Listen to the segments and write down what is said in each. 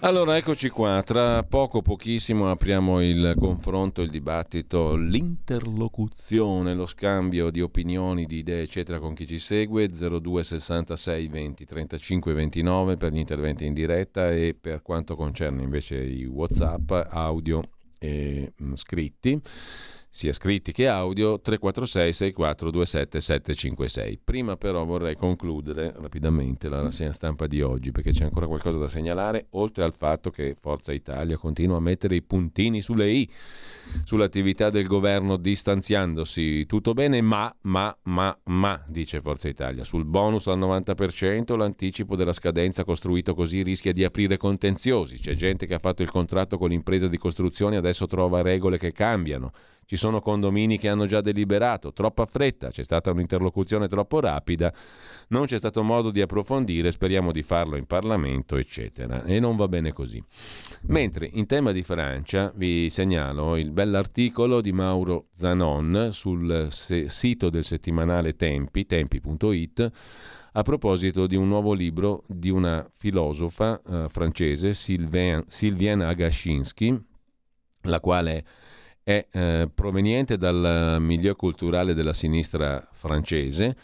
Allora, eccoci qua. Tra poco, pochissimo, apriamo il confronto, il dibattito, l'interlocuzione, lo scambio di opinioni, di idee, eccetera, con chi ci segue. 0266 20 35 29 per gli interventi in diretta e per quanto concerne invece i WhatsApp, audio e mh, scritti sia scritti che audio 346 6427 756. Prima però vorrei concludere rapidamente la rassegna stampa di oggi perché c'è ancora qualcosa da segnalare, oltre al fatto che Forza Italia continua a mettere i puntini sulle i sull'attività del governo distanziandosi. Tutto bene, ma, ma, ma, ma, dice Forza Italia. Sul bonus al 90% l'anticipo della scadenza costruito così rischia di aprire contenziosi. C'è gente che ha fatto il contratto con l'impresa di costruzione e adesso trova regole che cambiano. Ci sono condomini che hanno già deliberato, troppa fretta, c'è stata un'interlocuzione troppo rapida, non c'è stato modo di approfondire, speriamo di farlo in Parlamento, eccetera. E non va bene così. Mentre in tema di Francia vi segnalo il bell'articolo di Mauro Zanon sul sito del settimanale Tempi, tempi.it, a proposito di un nuovo libro di una filosofa eh, francese, Sylvain, Sylviane Agashinsky, la quale è eh, proveniente dal milieu culturale della sinistra francese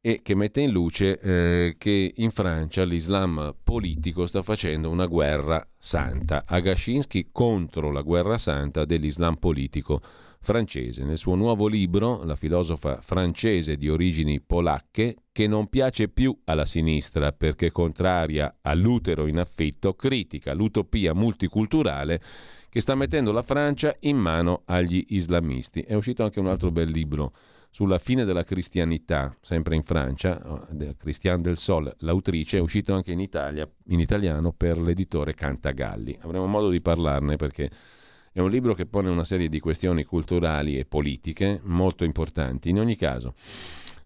e che mette in luce eh, che in Francia l'Islam politico sta facendo una guerra santa. Agashinsky contro la guerra santa dell'Islam politico francese. Nel suo nuovo libro, la filosofa francese di origini polacche, che non piace più alla sinistra perché contraria all'utero in affitto, critica l'utopia multiculturale che sta mettendo la Francia in mano agli islamisti. È uscito anche un altro bel libro sulla fine della cristianità, sempre in Francia, eh, Christian del Sol, l'autrice, è uscito anche in Italia, in italiano, per l'editore Cantagalli. Avremo modo di parlarne perché è un libro che pone una serie di questioni culturali e politiche molto importanti. In ogni caso,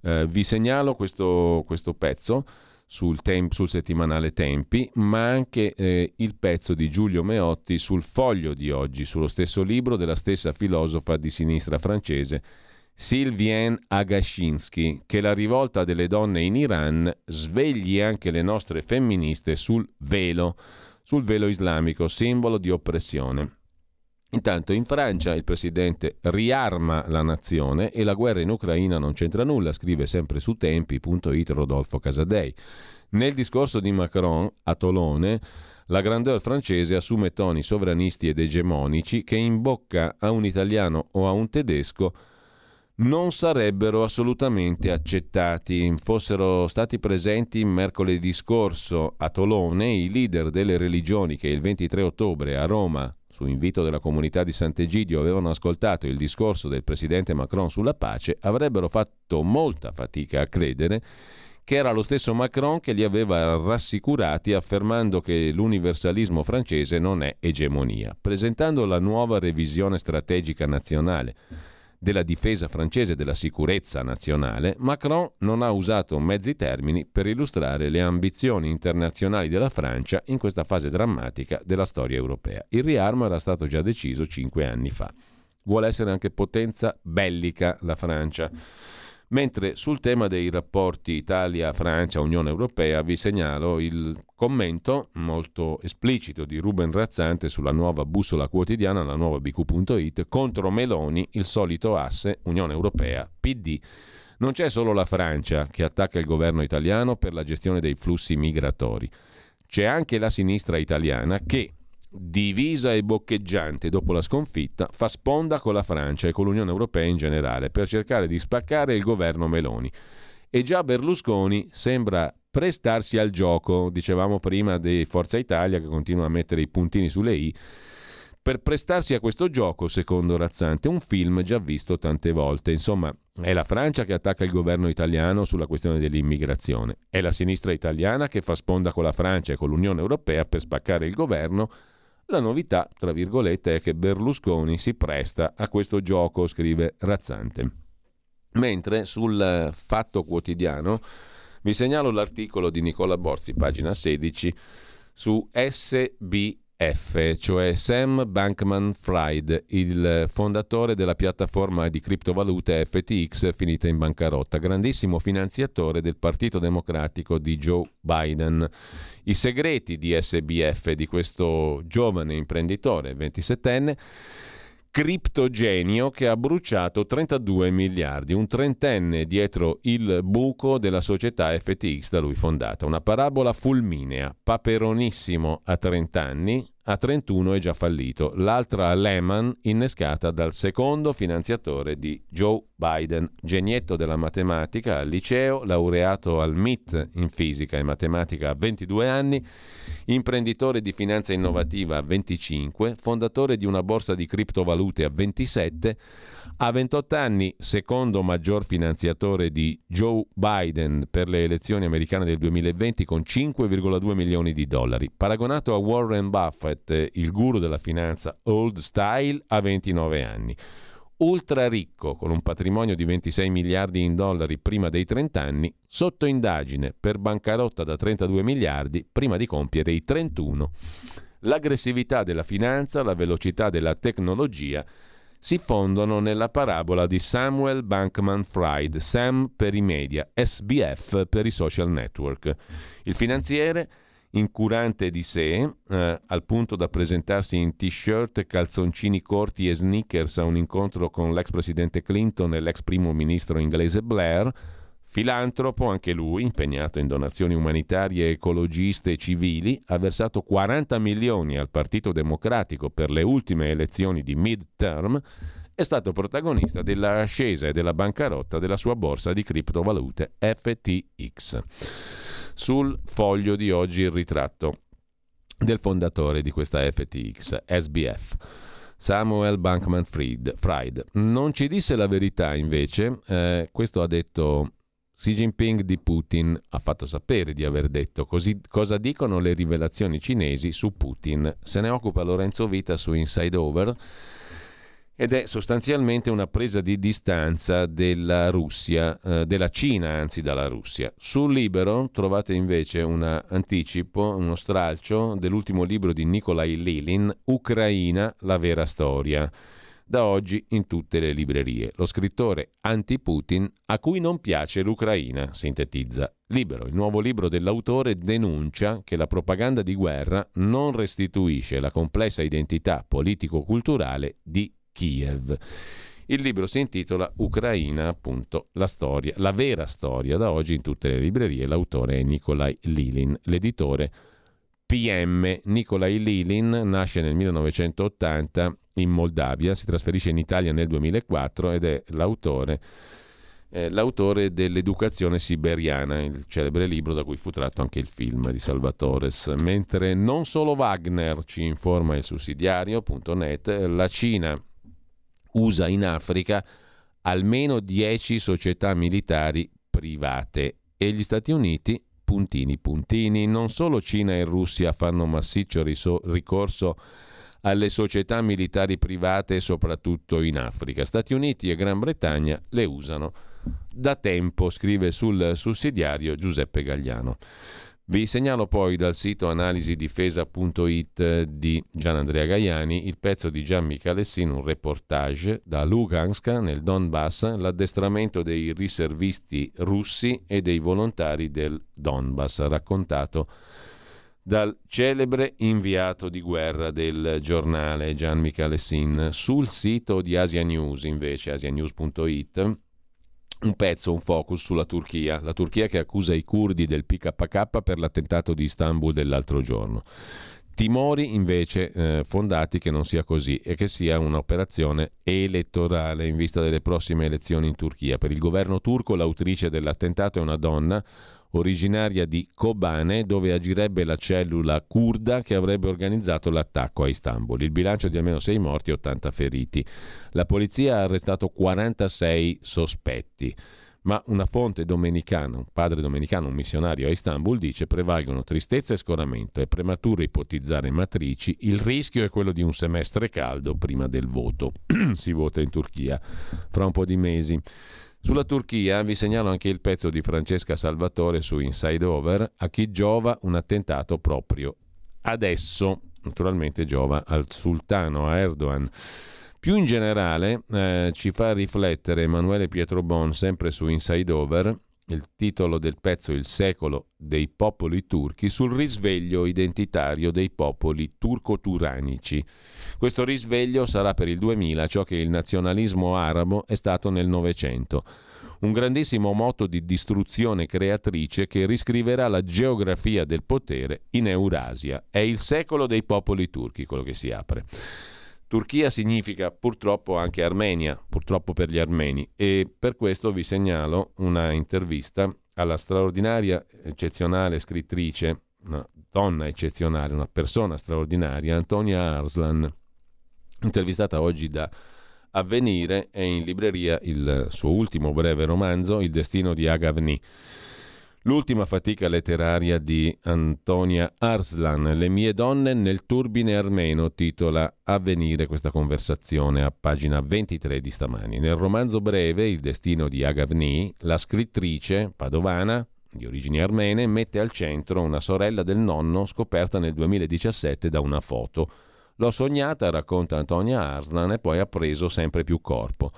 eh, vi segnalo questo, questo pezzo sul, temp- sul, settimanale Tempi, ma anche eh, il pezzo di Giulio Meotti sul foglio di oggi, sullo stesso libro della stessa filosofa di sinistra francese Sylviane Agashinsky, che la rivolta delle donne in Iran svegli anche le nostre femministe sul velo, sul velo islamico, simbolo di oppressione. Intanto in Francia il presidente riarma la nazione e la guerra in Ucraina non c'entra nulla, scrive sempre su tempi.it Rodolfo Casadei. Nel discorso di Macron a Tolone, la grandeur francese assume toni sovranisti ed egemonici che in bocca a un italiano o a un tedesco non sarebbero assolutamente accettati. Fossero stati presenti mercoledì scorso a Tolone i leader delle religioni che il 23 ottobre a Roma su invito della comunità di Sant'Egidio avevano ascoltato il discorso del presidente Macron sulla pace, avrebbero fatto molta fatica a credere che era lo stesso Macron che li aveva rassicurati affermando che l'universalismo francese non è egemonia, presentando la nuova revisione strategica nazionale della difesa francese e della sicurezza nazionale, Macron non ha usato mezzi termini per illustrare le ambizioni internazionali della Francia in questa fase drammatica della storia europea. Il riarmo era stato già deciso cinque anni fa. Vuole essere anche potenza bellica la Francia. Mentre sul tema dei rapporti Italia-Francia-Unione Europea vi segnalo il commento molto esplicito di Ruben Razzante sulla nuova bussola quotidiana, la nuova bq.it, contro Meloni, il solito asse Unione Europea-PD. Non c'è solo la Francia che attacca il governo italiano per la gestione dei flussi migratori, c'è anche la sinistra italiana che, divisa e boccheggiante dopo la sconfitta, fa sponda con la Francia e con l'Unione Europea in generale per cercare di spaccare il governo Meloni. E già Berlusconi sembra prestarsi al gioco, dicevamo prima di Forza Italia che continua a mettere i puntini sulle i, per prestarsi a questo gioco, secondo Razzante, un film già visto tante volte. Insomma, è la Francia che attacca il governo italiano sulla questione dell'immigrazione, è la sinistra italiana che fa sponda con la Francia e con l'Unione Europea per spaccare il governo la novità, tra virgolette, è che Berlusconi si presta a questo gioco, scrive Razzante. Mentre sul Fatto Quotidiano vi segnalo l'articolo di Nicola Borzi, pagina 16, su SB F, cioè Sam Bankman Fried, il fondatore della piattaforma di criptovalute FTX finita in bancarotta, grandissimo finanziatore del Partito Democratico di Joe Biden. I segreti di SBF, di questo giovane imprenditore 27enne, criptogenio che ha bruciato 32 miliardi, un trentenne dietro il buco della società FTX da lui fondata. Una parabola fulminea, paperonissimo a 30 anni, a 31 è già fallito. L'altra Lehman innescata dal secondo finanziatore di Joe Biden, genietto della matematica al liceo, laureato al MIT in fisica e matematica a 22 anni, imprenditore di finanza innovativa a 25, fondatore di una borsa di criptovalute a 27, a 28 anni, secondo maggior finanziatore di Joe Biden per le elezioni americane del 2020 con 5,2 milioni di dollari. Paragonato a Warren Buffett, il guru della finanza old style, a 29 anni. Ultra ricco, con un patrimonio di 26 miliardi in dollari prima dei 30 anni, sotto indagine per bancarotta da 32 miliardi prima di compiere i 31. L'aggressività della finanza, la velocità della tecnologia, si fondono nella parabola di Samuel Bankman Fried, Sam per i media, SBF per i social network. Il finanziere, incurante di sé, eh, al punto da presentarsi in t-shirt, calzoncini corti e sneakers a un incontro con l'ex presidente Clinton e l'ex primo ministro inglese Blair, Filantropo, anche lui, impegnato in donazioni umanitarie, ecologiste e civili, ha versato 40 milioni al Partito Democratico per le ultime elezioni di mid-term, è stato protagonista dell'ascesa e della bancarotta della sua borsa di criptovalute FTX. Sul foglio di oggi il ritratto del fondatore di questa FTX, SBF. Samuel Bankman Fried. Non ci disse la verità invece, eh, questo ha detto Xi Jinping di Putin ha fatto sapere di aver detto così cosa dicono le rivelazioni cinesi su Putin. Se ne occupa Lorenzo Vita su Inside Over ed è sostanzialmente una presa di distanza della Russia, eh, della Cina anzi dalla Russia. Sul Libero trovate invece un anticipo, uno stralcio dell'ultimo libro di Nikolai Lilin, Ucraina, la vera storia da oggi in tutte le librerie. Lo scrittore anti-Putin a cui non piace l'Ucraina, sintetizza. Libero, il nuovo libro dell'autore denuncia che la propaganda di guerra non restituisce la complessa identità politico-culturale di Kiev. Il libro si intitola Ucraina, appunto, la storia, la vera storia, da oggi in tutte le librerie. L'autore è Nikolai Lilin, l'editore PM. Nikolai Lilin nasce nel 1980 in Moldavia, si trasferisce in Italia nel 2004 ed è l'autore, eh, l'autore dell'Educazione siberiana, il celebre libro da cui fu tratto anche il film di Salvatores. Mentre non solo Wagner, ci informa il sussidiario.net, la Cina usa in Africa almeno 10 società militari private e gli Stati Uniti puntini puntini. Non solo Cina e Russia fanno massiccio ricorso a alle società militari private soprattutto in Africa. Stati Uniti e Gran Bretagna le usano da tempo, scrive sul sussidiario Giuseppe Gagliano. Vi segnalo poi dal sito analisidifesa.it di Gianandrea Gaiani il pezzo di Gian Michalessin, un reportage da Lugansk nel Donbass, l'addestramento dei riservisti russi e dei volontari del Donbass, raccontato dal celebre inviato di guerra del giornale Gian Michalessin. Sul sito di Asia News, invece, asianews.it, un pezzo, un focus sulla Turchia, la Turchia che accusa i curdi del PKK per l'attentato di Istanbul dell'altro giorno. Timori invece eh, fondati che non sia così e che sia un'operazione elettorale in vista delle prossime elezioni in Turchia. Per il governo turco l'autrice dell'attentato è una donna, originaria di Kobane, dove agirebbe la cellula kurda che avrebbe organizzato l'attacco a Istanbul. Il bilancio di almeno 6 morti e 80 feriti. La polizia ha arrestato 46 sospetti. Ma una fonte domenicana, un padre domenicano, un missionario a Istanbul, dice prevalgono tristezza e scoramento. È prematuro ipotizzare matrici. Il rischio è quello di un semestre caldo prima del voto. si vota in Turchia fra un po' di mesi. Sulla Turchia vi segnalo anche il pezzo di Francesca Salvatore su Inside Over, a chi giova un attentato proprio adesso. Naturalmente giova al sultano, a Erdogan. Più in generale eh, ci fa riflettere Emanuele Pietrobon sempre su Inside Over, il titolo del pezzo Il secolo dei popoli turchi sul risveglio identitario dei popoli turco-turanici. Questo risveglio sarà per il 2000 ciò che il nazionalismo arabo è stato nel Novecento. Un grandissimo moto di distruzione creatrice che riscriverà la geografia del potere in Eurasia. È il secolo dei popoli turchi quello che si apre. Turchia significa purtroppo anche Armenia, purtroppo per gli armeni, e per questo vi segnalo una intervista alla straordinaria, eccezionale scrittrice, una donna eccezionale, una persona straordinaria, Antonia Arslan, intervistata oggi da Avvenire è in libreria il suo ultimo breve romanzo, Il destino di Agavni. L'ultima fatica letteraria di Antonia Arslan, Le mie donne nel turbine armeno, titola Avvenire questa conversazione a pagina 23 di stamani. Nel romanzo breve Il destino di Agavni, la scrittrice padovana di origini armene mette al centro una sorella del nonno scoperta nel 2017 da una foto L'ho sognata, racconta Antonia Arslan, e poi ha preso sempre più corpo.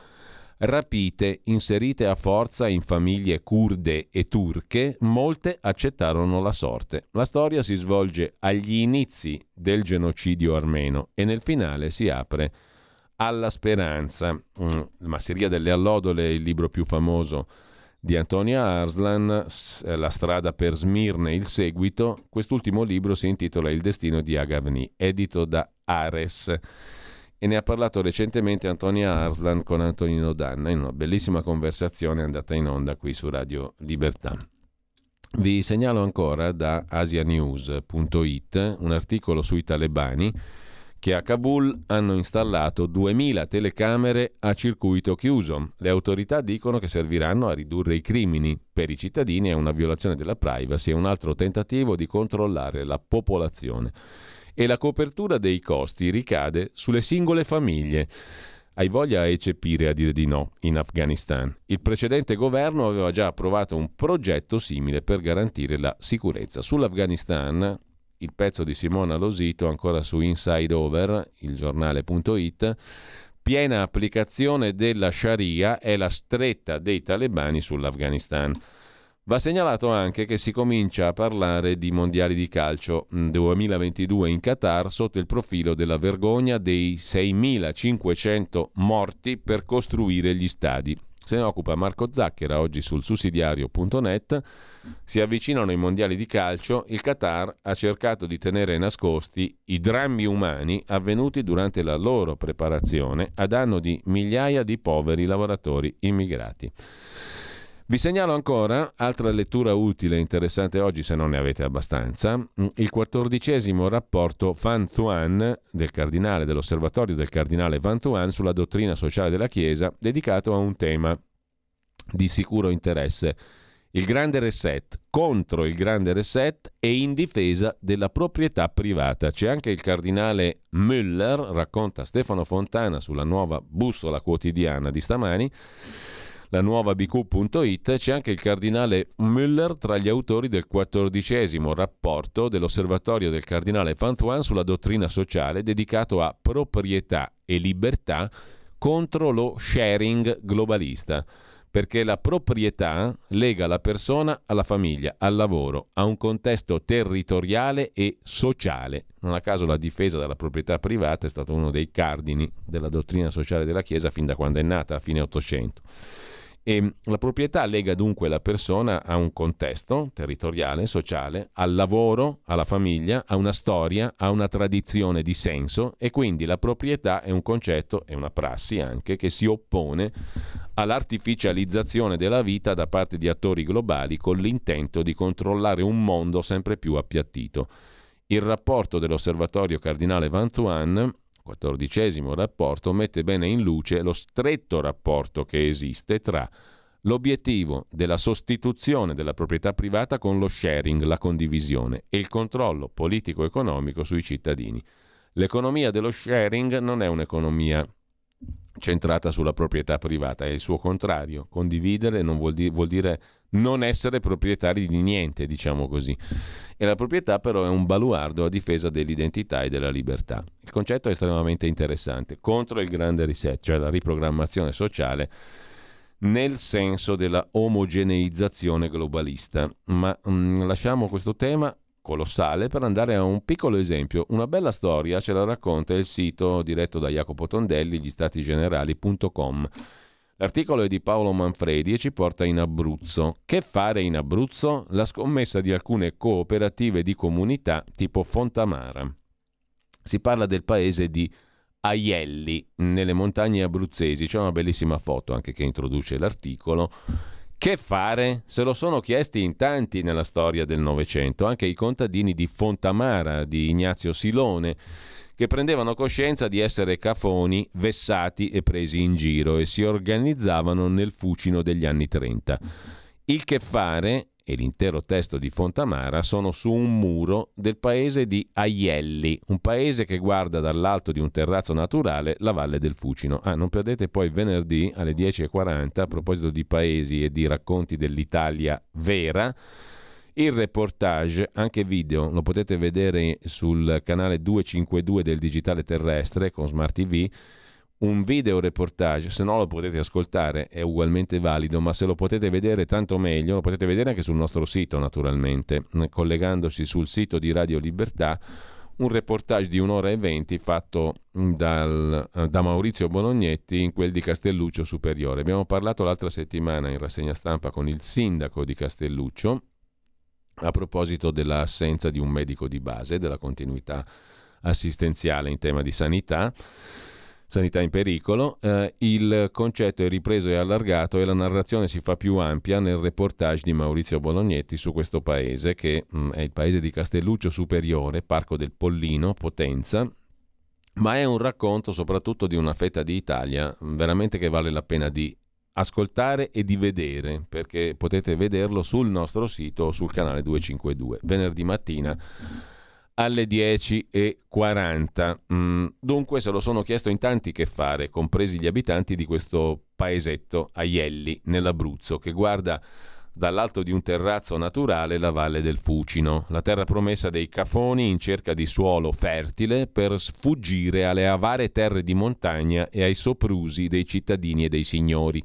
Rapite, inserite a forza in famiglie kurde e turche, molte accettarono la sorte. La storia si svolge agli inizi del genocidio armeno e nel finale si apre alla speranza. Mm, Masseria delle Allodole, il libro più famoso di Antonia Arslan, eh, La strada per Smirne, il seguito. Quest'ultimo libro si intitola Il destino di Agavni, edito da Ares. E ne ha parlato recentemente Antonia Arslan con Antonino Danna in una bellissima conversazione andata in onda qui su Radio Libertà. Vi segnalo ancora da asianews.it un articolo sui talebani che a Kabul hanno installato 2000 telecamere a circuito chiuso. Le autorità dicono che serviranno a ridurre i crimini per i cittadini, è una violazione della privacy e un altro tentativo di controllare la popolazione. E la copertura dei costi ricade sulle singole famiglie. Hai voglia a eccepire a dire di no in Afghanistan. Il precedente governo aveva già approvato un progetto simile per garantire la sicurezza. Sull'Afghanistan il pezzo di Simona Losito ancora su Inside Over, il giornale.it, piena applicazione della Sharia è la stretta dei talebani sull'Afghanistan. Va segnalato anche che si comincia a parlare di mondiali di calcio 2022 in Qatar sotto il profilo della vergogna dei 6.500 morti per costruire gli stadi. Se ne occupa Marco Zacchera oggi sul sussidiario.net. Si avvicinano i mondiali di calcio, il Qatar ha cercato di tenere nascosti i drammi umani avvenuti durante la loro preparazione a danno di migliaia di poveri lavoratori immigrati. Vi segnalo ancora, altra lettura utile e interessante oggi se non ne avete abbastanza, il quattordicesimo rapporto Van Thuan del cardinale dell'osservatorio del cardinale Van Thuan sulla dottrina sociale della Chiesa dedicato a un tema di sicuro interesse, il grande reset, contro il grande reset e in difesa della proprietà privata. C'è anche il cardinale Müller, racconta Stefano Fontana sulla nuova bussola quotidiana di stamani, la nuova bq.it, c'è anche il cardinale Müller tra gli autori del quattordicesimo rapporto dell'osservatorio del cardinale Fantuan sulla dottrina sociale dedicato a proprietà e libertà contro lo sharing globalista perché la proprietà lega la persona alla famiglia, al lavoro, a un contesto territoriale e sociale. Non a caso la difesa della proprietà privata è stato uno dei cardini della dottrina sociale della Chiesa fin da quando è nata, a fine Ottocento. E la proprietà lega dunque la persona a un contesto territoriale, sociale, al lavoro, alla famiglia, a una storia, a una tradizione di senso e quindi la proprietà è un concetto e una prassi anche che si oppone all'artificializzazione della vita da parte di attori globali con l'intento di controllare un mondo sempre più appiattito. Il rapporto dell'osservatorio cardinale Van Thuan quattordicesimo rapporto mette bene in luce lo stretto rapporto che esiste tra l'obiettivo della sostituzione della proprietà privata con lo sharing, la condivisione e il controllo politico-economico sui cittadini. L'economia dello sharing non è un'economia centrata sulla proprietà privata, è il suo contrario. Condividere vuol, di- vuol dire non essere proprietari di niente, diciamo così. E la proprietà però è un baluardo a difesa dell'identità e della libertà. Il concetto è estremamente interessante, contro il grande reset, cioè la riprogrammazione sociale nel senso della omogeneizzazione globalista. Ma mh, mm, lasciamo questo tema colossale per andare a un piccolo esempio. Una bella storia ce la racconta il sito diretto da Jacopo Tondelli, gli statigenerali.com. L'articolo è di Paolo Manfredi e ci porta in Abruzzo. Che fare in Abruzzo? La scommessa di alcune cooperative di comunità tipo Fontamara. Si parla del paese di Aielli, nelle montagne abruzzesi. C'è una bellissima foto anche che introduce l'articolo. Che fare? Se lo sono chiesti in tanti nella storia del Novecento, anche i contadini di Fontamara, di Ignazio Silone che prendevano coscienza di essere cafoni, vessati e presi in giro e si organizzavano nel fucino degli anni 30. Il che fare e l'intero testo di Fontamara sono su un muro del paese di Aielli, un paese che guarda dall'alto di un terrazzo naturale la valle del Fucino. Ah, non perdete poi venerdì alle 10.40, a proposito di paesi e di racconti dell'Italia vera, il reportage, anche video, lo potete vedere sul canale 252 del Digitale Terrestre con Smart TV. Un video reportage, se no lo potete ascoltare, è ugualmente valido, ma se lo potete vedere tanto meglio, lo potete vedere anche sul nostro sito naturalmente, collegandosi sul sito di Radio Libertà un reportage di un'ora e venti fatto dal, da Maurizio Bolognetti in quel di Castelluccio Superiore. Abbiamo parlato l'altra settimana in rassegna stampa con il sindaco di Castelluccio a proposito dell'assenza di un medico di base, della continuità assistenziale in tema di sanità, sanità in pericolo, eh, il concetto è ripreso e allargato e la narrazione si fa più ampia nel reportage di Maurizio Bolognetti su questo paese che mh, mm, è il paese di Castelluccio Superiore, Parco del Pollino, Potenza, ma è un racconto soprattutto di una fetta di Italia veramente che vale la pena di ascoltare e di vedere, perché potete vederlo sul nostro sito sul canale 252, venerdì mattina alle 10.40. Mm, dunque se lo sono chiesto in tanti che fare, compresi gli abitanti di questo paesetto, Aielli, nell'Abruzzo, che guarda dall'alto di un terrazzo naturale la valle del Fucino, la terra promessa dei Cafoni in cerca di suolo fertile per sfuggire alle avare terre di montagna e ai soprusi dei cittadini e dei signori.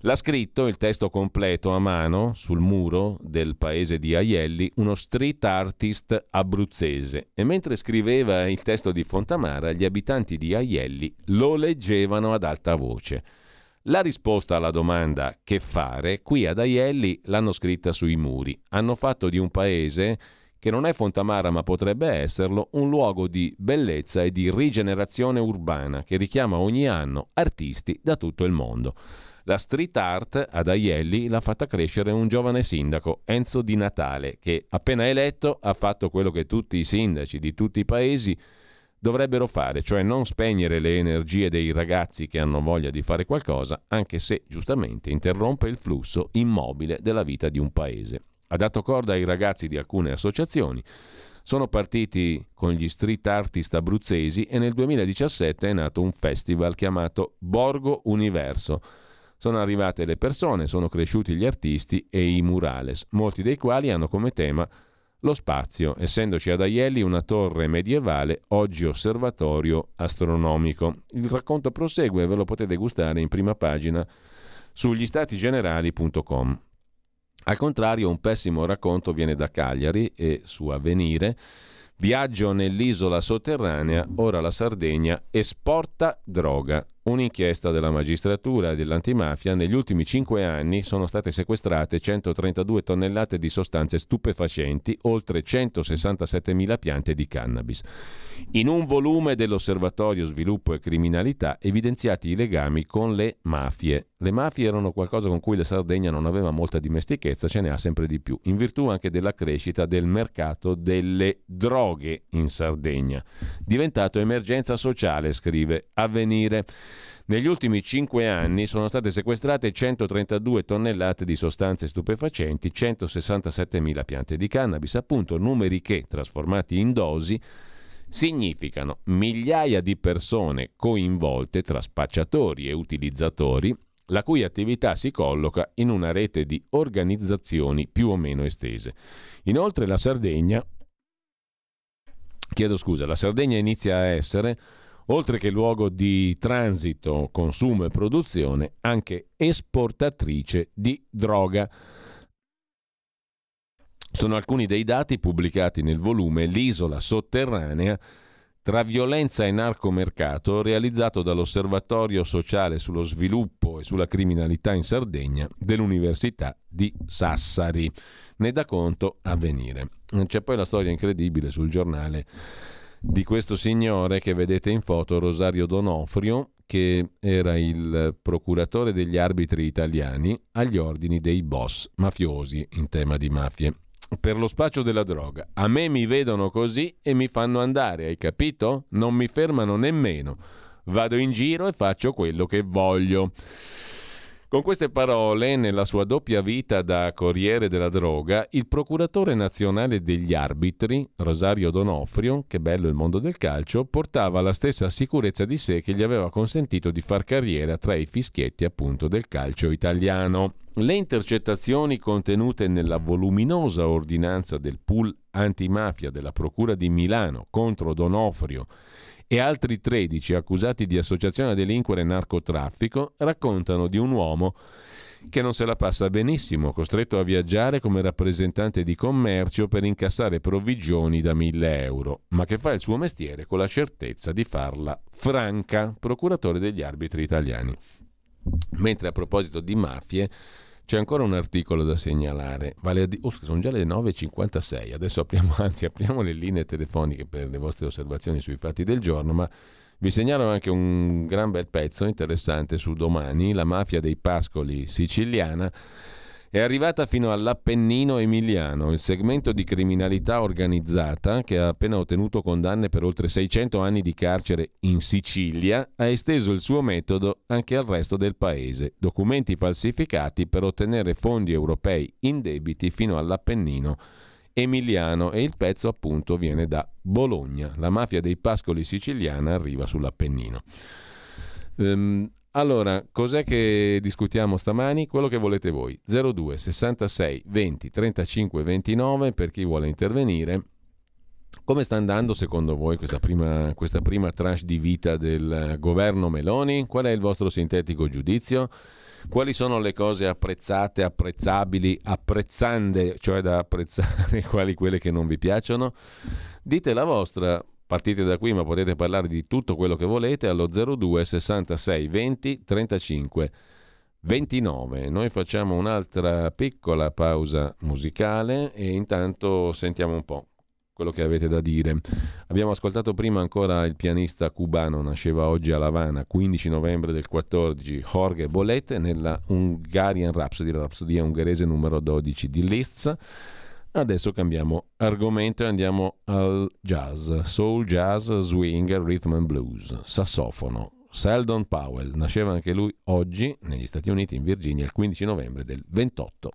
L'ha scritto il testo completo a mano sul muro del paese di Aielli uno street artist abruzzese e mentre scriveva il testo di Fontamara gli abitanti di Aielli lo leggevano ad alta voce. La risposta alla domanda che fare qui ad Aielli l'hanno scritta sui muri. Hanno fatto di un paese che non è Fontamara ma potrebbe esserlo, un luogo di bellezza e di rigenerazione urbana che richiama ogni anno artisti da tutto il mondo. La street art ad Aielli l'ha fatta crescere un giovane sindaco, Enzo Di Natale, che appena eletto ha fatto quello che tutti i sindaci di tutti i paesi dovrebbero fare, cioè non spegnere le energie dei ragazzi che hanno voglia di fare qualcosa, anche se giustamente interrompe il flusso immobile della vita di un paese. Ha dato corda ai ragazzi di alcune associazioni, sono partiti con gli street artist abruzzesi e nel 2017 è nato un festival chiamato Borgo Universo. Sono arrivate le persone, sono cresciuti gli artisti e i murales, molti dei quali hanno come tema lo spazio, essendoci ad Aielli una torre medievale, oggi osservatorio astronomico. Il racconto prosegue e ve lo potete gustare in prima pagina sugli statigenerali.com. Al contrario, un pessimo racconto viene da Cagliari e su Avvenire. Viaggio nell'isola sotterranea, ora la Sardegna esporta droga. Un'inchiesta della magistratura e dell'antimafia negli ultimi cinque anni sono state sequestrate 132 tonnellate di sostanze stupefacenti, oltre 167.000 piante di cannabis. In un volume dell'Osservatorio Sviluppo e Criminalità evidenziati i legami con le mafie. Le mafie erano qualcosa con cui la Sardegna non aveva molta dimestichezza, ce ne ha sempre di più, in virtù anche della crescita del mercato delle droghe in Sardegna. Diventato emergenza sociale, scrive Avvenire. Negli ultimi cinque anni sono state sequestrate 132 tonnellate di sostanze stupefacenti, 167.000 piante di cannabis, appunto numeri che, trasformati in dosi, significano migliaia di persone coinvolte tra spacciatori e utilizzatori la cui attività si colloca in una rete di organizzazioni più o meno estese. Inoltre la Sardegna, chiedo scusa, la Sardegna inizia a essere, oltre che luogo di transito, consumo e produzione, anche esportatrice di droga. Sono alcuni dei dati pubblicati nel volume L'isola sotterranea tra violenza e narcomercato realizzato dall'Osservatorio sociale sullo sviluppo e sulla criminalità in Sardegna dell'Università di Sassari. Ne dà conto a venire. C'è poi la storia incredibile sul giornale di questo signore che vedete in foto, Rosario Donofrio, che era il procuratore degli arbitri italiani agli ordini dei boss mafiosi in tema di mafie per lo spaccio della droga. A me mi vedono così e mi fanno andare, hai capito? Non mi fermano nemmeno. Vado in giro e faccio quello che voglio. Con queste parole, nella sua doppia vita da corriere della droga, il procuratore nazionale degli arbitri, Rosario Donofrio, che bello il mondo del calcio, portava la stessa sicurezza di sé che gli aveva consentito di far carriera tra i fischietti appunto del calcio italiano. Le intercettazioni contenute nella voluminosa ordinanza del pool antimafia della Procura di Milano contro Donofrio e altri 13 accusati di associazione a delinquere e narcotraffico raccontano di un uomo che non se la passa benissimo, costretto a viaggiare come rappresentante di commercio per incassare provvigioni da 1000 euro, ma che fa il suo mestiere con la certezza di farla franca, procuratore degli arbitri italiani. Mentre a proposito di mafie, c'è ancora un articolo da segnalare, vale a di- oh, sono già le 9.56, adesso apriamo, anzi apriamo le linee telefoniche per le vostre osservazioni sui fatti del giorno, ma vi segnalo anche un gran bel pezzo interessante su domani, la mafia dei pascoli siciliana è arrivata fino all'Appennino emiliano, il segmento di criminalità organizzata che ha appena ottenuto condanne per oltre 600 anni di carcere in Sicilia ha esteso il suo metodo anche al resto del paese. Documenti falsificati per ottenere fondi europei indebiti fino all'Appennino emiliano e il pezzo appunto viene da Bologna. La mafia dei pascoli siciliana arriva sull'Appennino. Um, allora, cos'è che discutiamo stamani? Quello che volete voi. 02 66 20 35 29 per chi vuole intervenire. Come sta andando secondo voi questa prima, questa prima tranche di vita del governo Meloni? Qual è il vostro sintetico giudizio? Quali sono le cose apprezzate, apprezzabili, apprezzande, cioè da apprezzare, quali quelle che non vi piacciono? Dite la vostra, Partite da qui, ma potete parlare di tutto quello che volete allo 02 66 20 35 29. Noi facciamo un'altra piccola pausa musicale e intanto sentiamo un po' quello che avete da dire. Abbiamo ascoltato prima ancora il pianista cubano, nasceva oggi a La Habana, 15 novembre del 14, Jorge Bolet, nella Hungarian Rhapsody, la Rhapsodia ungherese numero 12 di Liszt. Adesso cambiamo argomento e andiamo al jazz, soul jazz, swing, rhythm and blues, sassofono. Seldon Powell nasceva anche lui oggi negli Stati Uniti, in Virginia, il 15 novembre del 28.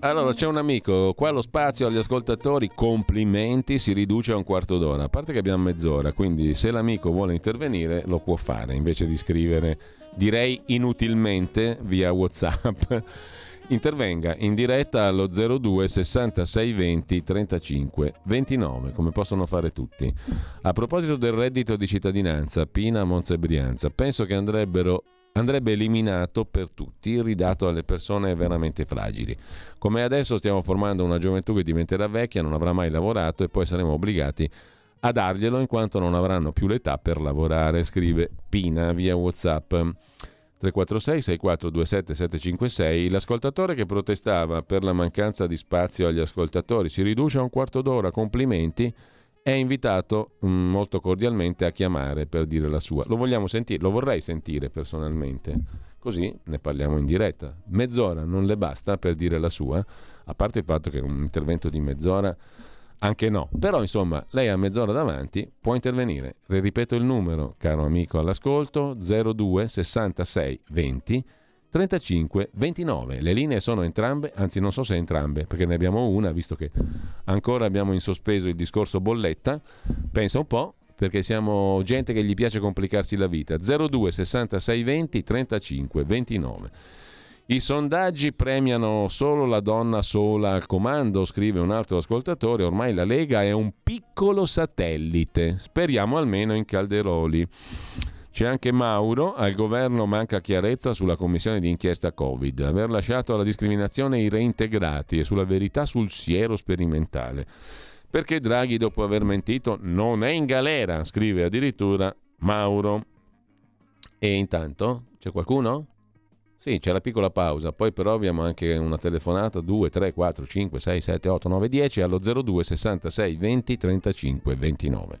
Allora, c'è un amico, qua lo spazio agli ascoltatori, complimenti, si riduce a un quarto d'ora, a parte che abbiamo mezz'ora, quindi se l'amico vuole intervenire lo può fare, invece di scrivere, direi inutilmente, via Whatsapp. Intervenga in diretta allo 02 66 20 35 29, come possono fare tutti. A proposito del reddito di cittadinanza, Pina, Monza e Brianza, penso che andrebbero andrebbe eliminato per tutti, ridato alle persone veramente fragili. Come adesso stiamo formando una gioventù che diventerà vecchia, non avrà mai lavorato e poi saremo obbligati a darglielo in quanto non avranno più l'età per lavorare, scrive Pina via WhatsApp. 346 6427 756 l'ascoltatore che protestava per la mancanza di spazio agli ascoltatori si riduce a un quarto d'ora complimenti è invitato mm, molto cordialmente a chiamare per dire la sua. Lo vogliamo sentire, lo vorrei sentire personalmente, così ne parliamo in diretta. Mezz'ora non le basta per dire la sua, a parte il fatto che un intervento di mezz'ora anche no. Però insomma, lei ha mezz'ora davanti, può intervenire. Le ripeto il numero, caro amico all'ascolto, 02 66 20 35 29. Le linee sono entrambe, anzi non so se entrambe, perché ne abbiamo una, visto che ancora abbiamo in sospeso il discorso bolletta. Pensa un po', perché siamo gente che gli piace complicarsi la vita. 02 66 20 35 29. I sondaggi premiano solo la donna sola al comando, scrive un altro ascoltatore. Ormai la Lega è un piccolo satellite. Speriamo almeno in Calderoli. C'è anche Mauro, al governo manca chiarezza sulla commissione di inchiesta Covid, aver lasciato alla discriminazione i reintegrati e sulla verità sul siero sperimentale. Perché Draghi, dopo aver mentito, non è in galera, scrive addirittura Mauro. E intanto c'è qualcuno? Sì, c'è la piccola pausa, poi però abbiamo anche una telefonata 2, 3, 4, 5, 6, 7, 8, 9, 10 allo 02 66 20 35 29.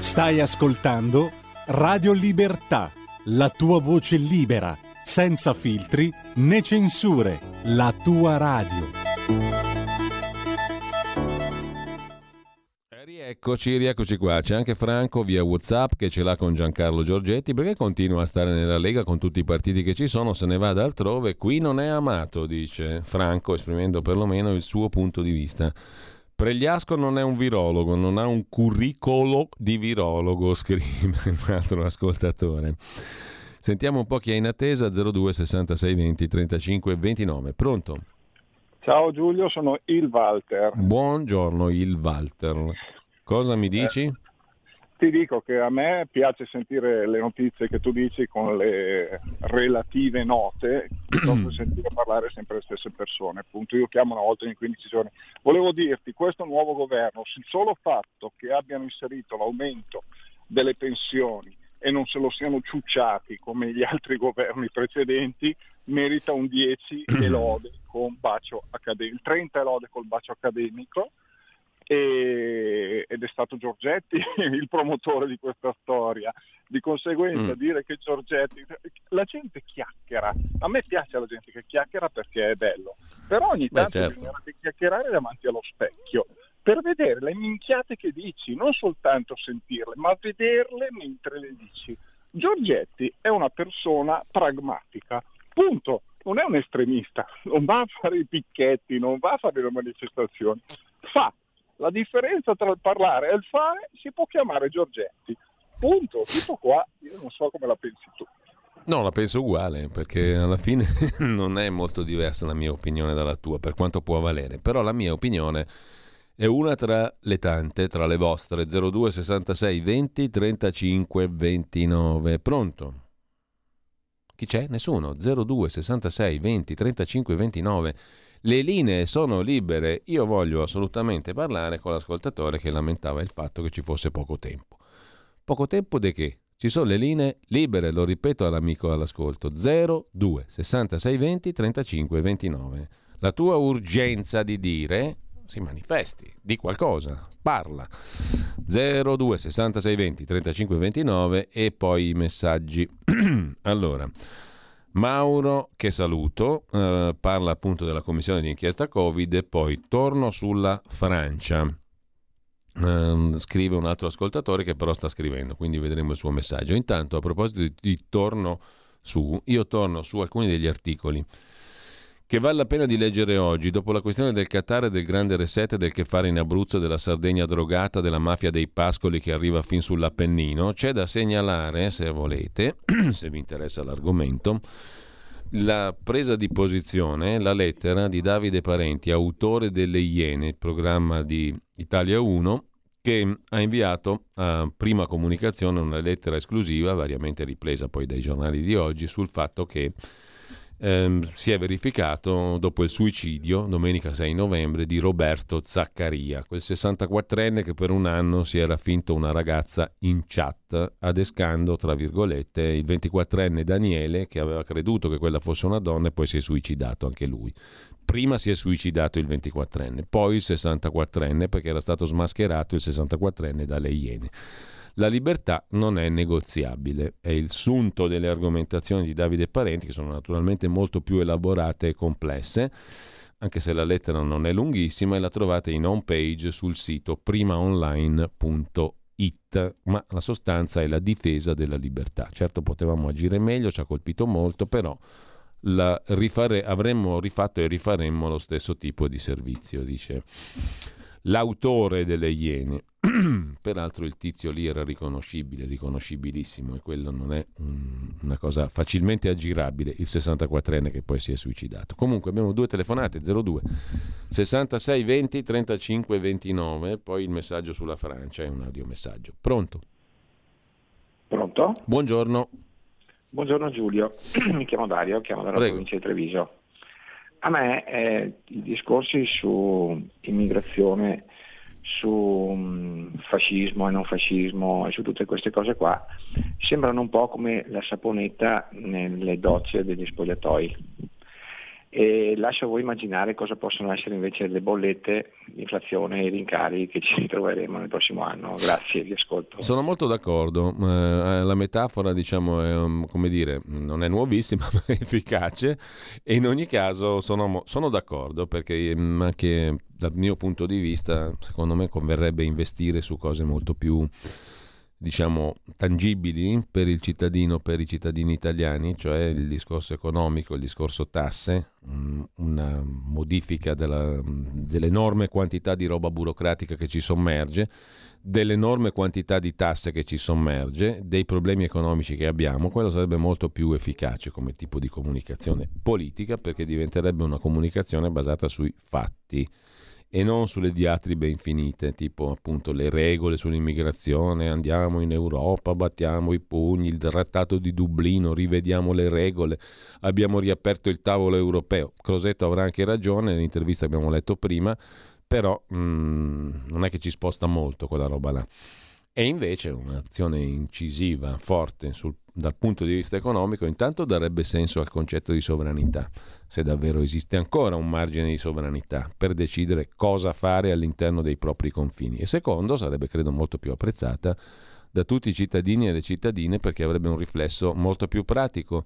Stai ascoltando Radio Libertà, la tua voce libera, senza filtri né censure, la tua radio. Rieccoci, rieccoci qua. C'è anche Franco via WhatsApp che ce l'ha con Giancarlo Giorgetti perché continua a stare nella Lega con tutti i partiti che ci sono, se ne va da altrove. Qui non è amato, dice Franco, esprimendo perlomeno il suo punto di vista. Pregliasco non è un virologo, non ha un curricolo di virologo, scrive un altro ascoltatore. Sentiamo un po' chi è in attesa, 02 66 20 35 29. Pronto? Ciao Giulio, sono il Walter. Buongiorno il Walter. Cosa mi dici? Eh, ti dico che a me piace sentire le notizie che tu dici con le relative note, piuttosto sentire parlare sempre le stesse persone. Appunto, io chiamo una volta ogni 15 giorni. Volevo dirti, questo nuovo governo, il solo fatto che abbiano inserito l'aumento delle pensioni e non se lo siano ciucciati come gli altri governi precedenti, merita un 10 e lode con bacio accademico, 30 e lode col bacio accademico e, ed è stato Giorgetti il promotore di questa storia. Di conseguenza mm. dire che Giorgetti, la gente chiacchiera, a me piace la gente che chiacchiera perché è bello, però ogni tanto Beh, certo. bisogna chiacchierare davanti allo specchio per vedere le minchiate che dici, non soltanto sentirle, ma vederle mentre le dici. Giorgetti è una persona pragmatica, punto, non è un estremista, non va a fare i picchetti, non va a fare le manifestazioni, fa la differenza tra il parlare e il fare si può chiamare Giorgetti. Punto, tutto qua, io non so come la pensi tu. No, la penso uguale, perché alla fine non è molto diversa la mia opinione dalla tua, per quanto può valere, però la mia opinione è una tra le tante, tra le vostre, 02 66 20 35 29. Pronto? Chi c'è? Nessuno. 02 66 20 35 29. Le linee sono libere, io voglio assolutamente parlare con l'ascoltatore che lamentava il fatto che ci fosse poco tempo. Poco tempo di che? Ci sono le linee libere, lo ripeto all'amico all'ascolto, 02 66 20 35 29. La tua urgenza di dire si manifesti, di qualcosa, parla. 02 66 20 35 29 e poi i messaggi. allora, Mauro, che saluto, eh, parla appunto della commissione di inchiesta Covid e poi torno sulla Francia. Eh, scrive un altro ascoltatore che però sta scrivendo, quindi vedremo il suo messaggio. Intanto, a proposito di, di torno su, io torno su alcuni degli articoli che vale la pena di leggere oggi, dopo la questione del Qatar e del grande reset del che fare in Abruzzo, della Sardegna drogata, della mafia dei pascoli che arriva fin sull'Appennino, c'è da segnalare, se volete, se vi interessa l'argomento, la presa di posizione, la lettera di Davide Parenti, autore delle Iene, programma di Italia 1, che ha inviato a prima comunicazione una lettera esclusiva, variamente ripresa poi dai giornali di oggi, sul fatto che ehm, si è verificato dopo il suicidio, domenica 6 novembre, di Roberto Zaccaria, quel 64enne che per un anno si era finto una ragazza in chat, adescando, tra virgolette, il 24enne Daniele, che aveva creduto che quella fosse una donna e poi si è suicidato anche lui. Prima si è suicidato il 24enne, poi il 64enne perché era stato smascherato il 64enne dalle Iene. La libertà non è negoziabile, è il sunto delle argomentazioni di Davide Parenti, che sono naturalmente molto più elaborate e complesse, anche se la lettera non è lunghissima e la trovate in home page sul sito primaonline.it, ma la sostanza è la difesa della libertà. Certo potevamo agire meglio, ci ha colpito molto, però rifare, avremmo rifatto e rifaremmo lo stesso tipo di servizio, dice l'autore delle Iene. Peraltro il tizio lì era riconoscibile, riconoscibilissimo, e quello non è un, una cosa facilmente aggirabile, il 64enne che poi si è suicidato. Comunque abbiamo due telefonate, 02 66 20 35 29, poi il messaggio sulla Francia, è un audiomessaggio. Pronto? Pronto? Buongiorno. Buongiorno Giulio, mi chiamo Dario, chiamo dalla Prego. provincia di Treviso. A me eh, i discorsi su immigrazione, su um, fascismo e non fascismo e su tutte queste cose qua sembrano un po' come la saponetta nelle docce degli spogliatoi e lascio a voi immaginare cosa possono essere invece le bollette, l'inflazione e i rincari che ci ritroveremo nel prossimo anno. Grazie, vi ascolto. Sono molto d'accordo, eh, la metafora diciamo è, um, come dire, non è nuovissima ma è efficace e in ogni caso sono, sono d'accordo perché mm, anche dal mio punto di vista secondo me converrebbe investire su cose molto più diciamo, tangibili per il cittadino, per i cittadini italiani, cioè il discorso economico, il discorso tasse, mm, una modifica della, dell'enorme quantità di roba burocratica che ci sommerge, dell'enorme quantità di tasse che ci sommerge, dei problemi economici che abbiamo, quello sarebbe molto più efficace come tipo di comunicazione politica perché diventerebbe una comunicazione basata sui fatti e non sulle diatribe infinite, tipo appunto le regole sull'immigrazione, andiamo in Europa, battiamo i pugni, il trattato di Dublino, rivediamo le regole, abbiamo riaperto il tavolo europeo. Crosetto avrà anche ragione, nell'intervista abbiamo letto prima, però mh, mm, non è che ci sposta molto quella roba là. E invece un'azione incisiva, forte sul, dal punto di vista economico, intanto darebbe senso al concetto di sovranità se davvero esiste ancora un margine di sovranità per decidere cosa fare all'interno dei propri confini. E secondo, sarebbe credo molto più apprezzata da tutti i cittadini e le cittadine perché avrebbe un riflesso molto più pratico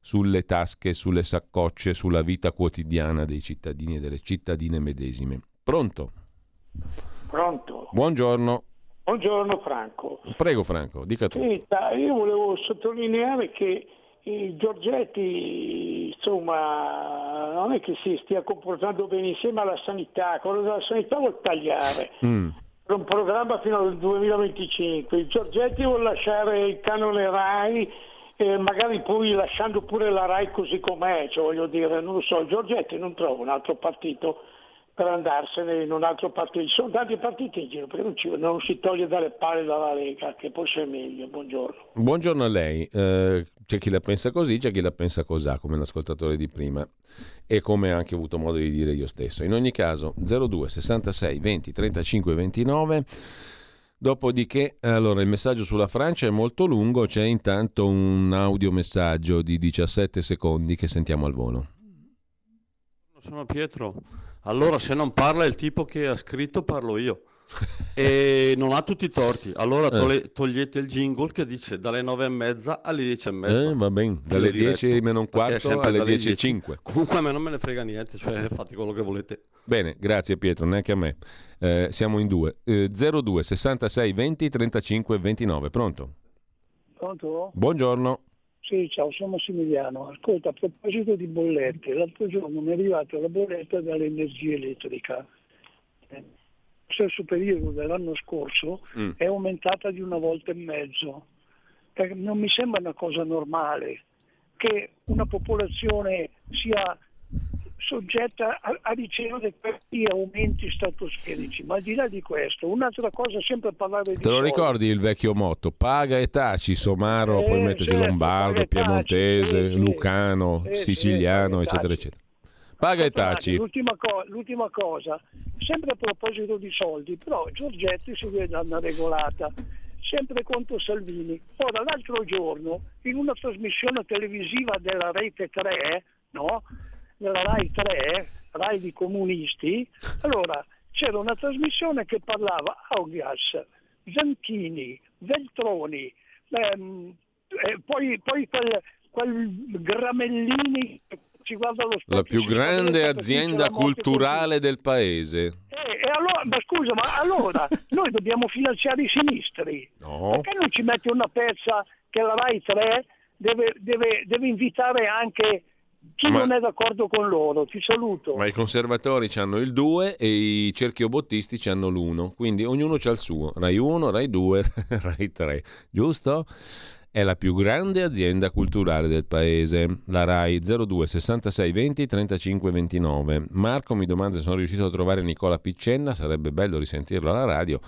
sulle tasche, sulle saccocce, sulla vita quotidiana dei cittadini e delle cittadine medesime. Pronto? Pronto. Buongiorno. Buongiorno Franco. Prego Franco, dica tu. Senta, io volevo sottolineare che Giorgetti insomma non è che si stia comportando bene insieme alla sanità, quello della sanità vuol tagliare. Mm. Un programma fino al 2025. Il Giorgetti vuole lasciare il canone RAI eh, magari poi lasciando pure la RAI così com'è, cioè voglio dire, non lo so, Giorgetti non trova un altro partito per andarsene in un altro partito. Ci sono tanti partiti in giro, perché non, ci, non si toglie dalle palle dalla Lega, che forse è meglio. Buongiorno. Buongiorno a lei. Eh, c'è chi la pensa così, c'è chi la pensa così, come l'ascoltatore di prima e come anche ho avuto modo di dire io stesso. In ogni caso, 02 66 20 35 29. Dopodiché, allora, il messaggio sulla Francia è molto lungo, c'è intanto un audiomessaggio di 17 secondi che sentiamo al volo. Sono Pietro. Allora, se non parla il tipo che ha scritto, parlo io. e non ha tutti i torti. Allora eh. tole- togliete il jingle che dice dalle 9 e mezza alle 10 e mezza. Eh, va bene, dalle 10 meno un quarto alle 10 e 5. Comunque a me non me ne frega niente, cioè fate quello che volete. Bene, grazie Pietro, neanche a me. Eh, siamo in due. Eh, 02 66 20 35 29, pronto? Pronto? Buongiorno. Sì, ciao, sono Massimiliano. Ascolta, a proposito di bollette, l'altro giorno mi è arrivata la bolletta dall'energia elettrica. Lo stesso periodo dell'anno scorso mm. è aumentata di una volta e mezzo. Perché non mi sembra una cosa normale che una popolazione sia soggetta a, a ricevere questi aumenti stratosferici. Ma al di là di questo, un'altra cosa sempre parlare di... Te lo soldi. ricordi il vecchio motto? Paga e taci, somaro, eh, poi metterci certo, Lombardo, Piemontese, taci, Lucano, eh, Siciliano, eccetera, eccetera. Paga e taci. L'ultima, co- l'ultima, cosa, sempre a proposito di soldi, però Giorgetti si vede una regolata, sempre contro Salvini. Ora, l'altro giorno, in una trasmissione televisiva della Rete 3, no? Nella RAI 3, RAI di comunisti, allora c'era una trasmissione che parlava Augias, Zanchini, Veltroni, ehm, eh, poi, poi quel, quel Gramellini ci guarda lo specchio. La più grande azienda culturale del paese. Eh, allora, ma scusa, ma allora noi dobbiamo finanziare i sinistri? No. Perché non ci metti una pezza che la RAI 3 deve, deve, deve invitare anche chi ma, non è d'accordo con loro, ti saluto. Ma i conservatori hanno il 2 e i cerchiobottisti hanno l'1, quindi ognuno ha il suo, Rai 1, Rai 2, Rai 3, giusto? È la più grande azienda culturale del paese, la RAI 02 66 20 35 29. Marco mi domanda se sono riuscito a trovare Nicola Piccenna, sarebbe bello risentirlo alla radio.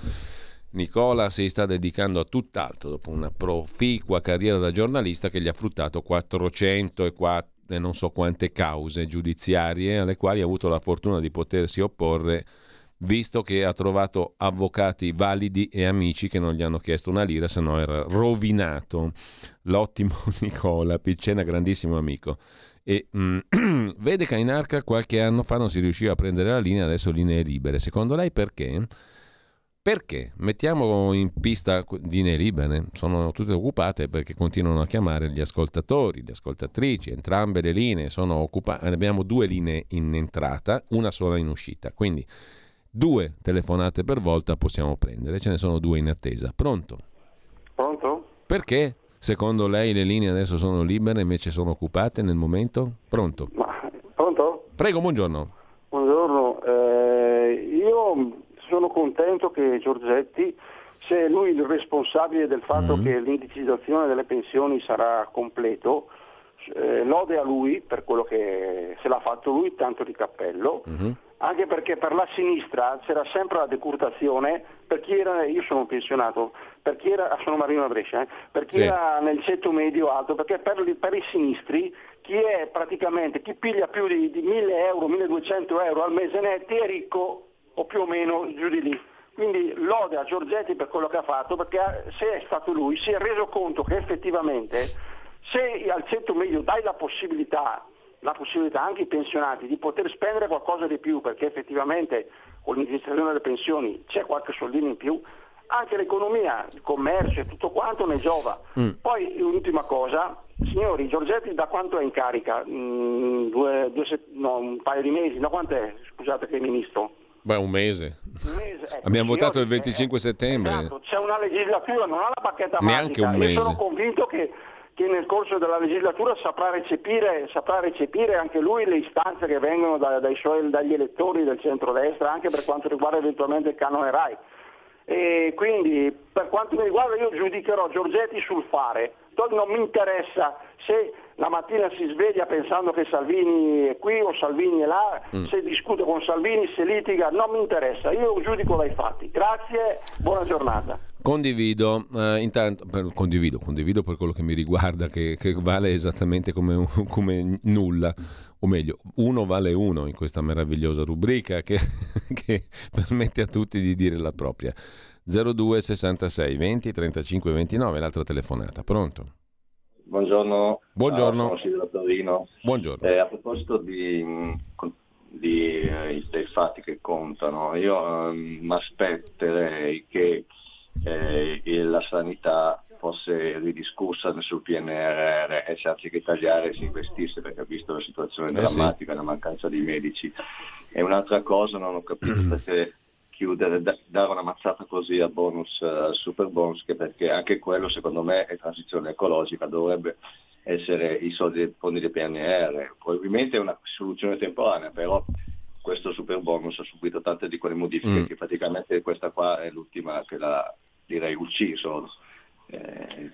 Nicola si sta dedicando a tutt'altro dopo una proficua carriera da giornalista che gli ha fruttato 404 e non so quante cause giudiziarie alle quali ha avuto la fortuna di potersi opporre visto che ha trovato avvocati validi e amici che non gli hanno chiesto una lira, se no era rovinato. L'ottimo Nicola Piccena, grandissimo amico. E mm, vede che in arca qualche anno fa non si riusciva a prendere la linea, adesso linee libere. Secondo lei perché? Perché? Mettiamo in pista linee libere, sono tutte occupate perché continuano a chiamare gli ascoltatori, le ascoltatrici, entrambe le linee sono occupate, abbiamo due linee in entrata, una sola in uscita, quindi due telefonate per volta possiamo prendere, ce ne sono due in attesa. Pronto? Pronto? Perché? Secondo lei le linee adesso sono libere invece sono occupate nel momento? Pronto? Ma, pronto? Prego, buongiorno. Buongiorno, eh, io sono contento che Giorgetti se è lui il responsabile del fatto mm-hmm. che l'indicizzazione delle pensioni sarà completo, eh, lode a lui per quello che se l'ha fatto lui, tanto di cappello, mm-hmm. anche perché per la sinistra c'era sempre la decurtazione, per chi era, io sono pensionato, per chi era, sono Marino a Brescia, eh, per chi sì. era nel ceto medio alto, perché per, per, i sinistri chi è praticamente, chi piglia più di, di 1000 euro, 1200 euro al mese netti è ricco o più o meno giù di lì. Quindi lode a Giorgetti per quello che ha fatto, perché se è stato lui si è reso conto che effettivamente se al centro medio dai la possibilità, la possibilità anche ai pensionati di poter spendere qualcosa di più, perché effettivamente con l'indicizzazione delle pensioni c'è qualche soldino in più, anche l'economia, il commercio e tutto quanto ne giova. Mm. Poi l'ultima cosa, signori, Giorgetti da quanto è in carica? Mm, due, due, no, un paio di mesi, da quanto è? Scusate che è ministro. Beh, un mese. Un mese ecco, Abbiamo votato il 25 eh, settembre. Esatto, c'è una legislatura, non ha la bacchetta Neanche magica. un mese. Io sono convinto che, che, nel corso della legislatura saprà recepire, saprà recepire anche lui le istanze che vengono da, dai suoi, dagli elettori del centrodestra, anche per quanto riguarda eventualmente il canone RAI. E quindi per quanto mi riguarda io giudicherò Giorgetti sul fare. Non mi interessa se la mattina si sveglia pensando che Salvini è qui o Salvini è là, mm. se discute con Salvini, se litiga, non mi interessa, io giudico dai fatti. Grazie, buona giornata. Condivido, eh, intanto, per, condivido, condivido, per quello che mi riguarda, che, che vale esattamente come, come, nulla, o meglio, uno vale uno in questa meravigliosa rubrica che, che permette a tutti di dire la propria. 02 66 20 35 29, l'altra telefonata, pronto? Buongiorno. Buongiorno. Torino. Buongiorno. Eh, a proposito di, di, eh, dei fatti che contano, io mi ehm, aspetterei che eh, la sanità fosse ridiscussa sul PNRR e se anziché tagliare si investisse perché ha visto la situazione drammatica, eh sì. la mancanza di medici. E un'altra cosa non ho capito perché chiudere, da, dare una mazzata così al bonus, al super bonus, che perché anche quello secondo me è transizione ecologica, dovrebbe essere i soldi dei fondi del PNR. Probabilmente è una soluzione temporanea, però questo super bonus ha subito tante di quelle modifiche mm. che praticamente questa qua è l'ultima che l'ha direi ucciso. Eh,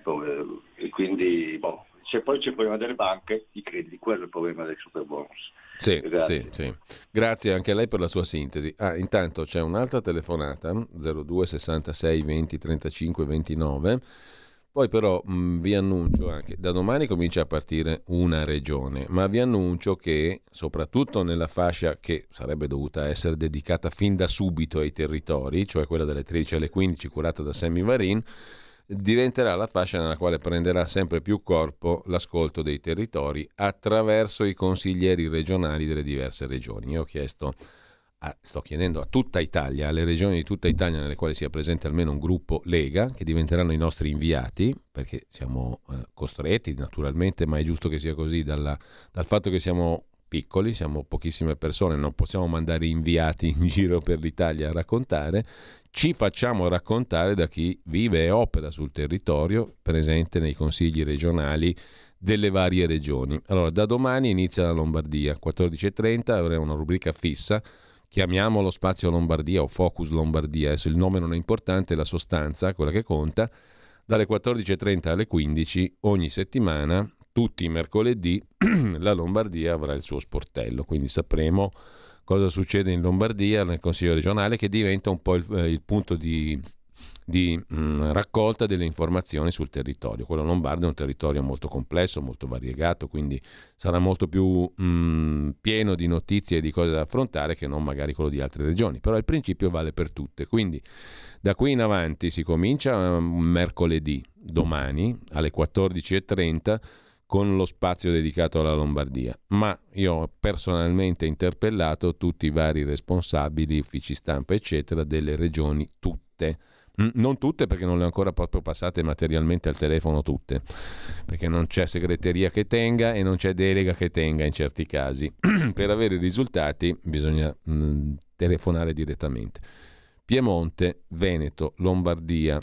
e quindi boh, se poi c'è il problema delle banche, i crediti, quello è il problema del super bonus. Sì, Grazie. Sì, sì. Grazie anche a lei per la sua sintesi. Ah, intanto c'è un'altra telefonata 02 66 20 35 29 poi però mh, vi annuncio anche, da domani comincia a partire una regione, ma vi annuncio che soprattutto nella fascia che sarebbe dovuta essere dedicata fin da subito ai territori, cioè quella dalle 13 alle 15 curata da Sammy Varin, diventerà la fascia nella quale prenderà sempre più corpo l'ascolto dei territori attraverso i consiglieri regionali delle diverse regioni. Io ho chiesto a, sto chiedendo a tutta Italia, alle regioni di tutta Italia nelle quali sia presente almeno un gruppo Lega, che diventeranno i nostri inviati, perché siamo eh, costretti naturalmente, ma è giusto che sia così, dalla, dal fatto che siamo piccoli, siamo pochissime persone, non possiamo mandare inviati in giro per l'Italia a raccontare, ci facciamo raccontare da chi vive e opera sul territorio, presente nei consigli regionali delle varie regioni. Allora, da domani inizia la Lombardia, 14.30 avremo una rubrica fissa. Chiamiamolo Spazio Lombardia o Focus Lombardia, adesso il nome non è importante, la sostanza, quella che conta, dalle 14.30 alle 15 ogni settimana, tutti i mercoledì, la Lombardia avrà il suo sportello, quindi sapremo cosa succede in Lombardia nel Consiglio regionale che diventa un po' il, eh, il punto di di mh, mm, raccolta delle informazioni sul territorio. Quello lombardo è un territorio molto complesso, molto variegato, quindi sarà molto più mh, mm, pieno di notizie e di cose da affrontare che non magari quello di altre regioni, però il principio vale per tutte. Quindi da qui in avanti si comincia um, mercoledì, domani alle 14.30 con lo spazio dedicato alla Lombardia, ma io ho personalmente interpellato tutti i vari responsabili, uffici stampa, eccetera, delle regioni tutte Mm, non tutte perché non le ho ancora proprio passate materialmente al telefono tutte, perché non c'è segreteria che tenga e non c'è delega che tenga in certi casi. per avere i risultati bisogna mh, mm, telefonare direttamente. Piemonte, Veneto, Lombardia,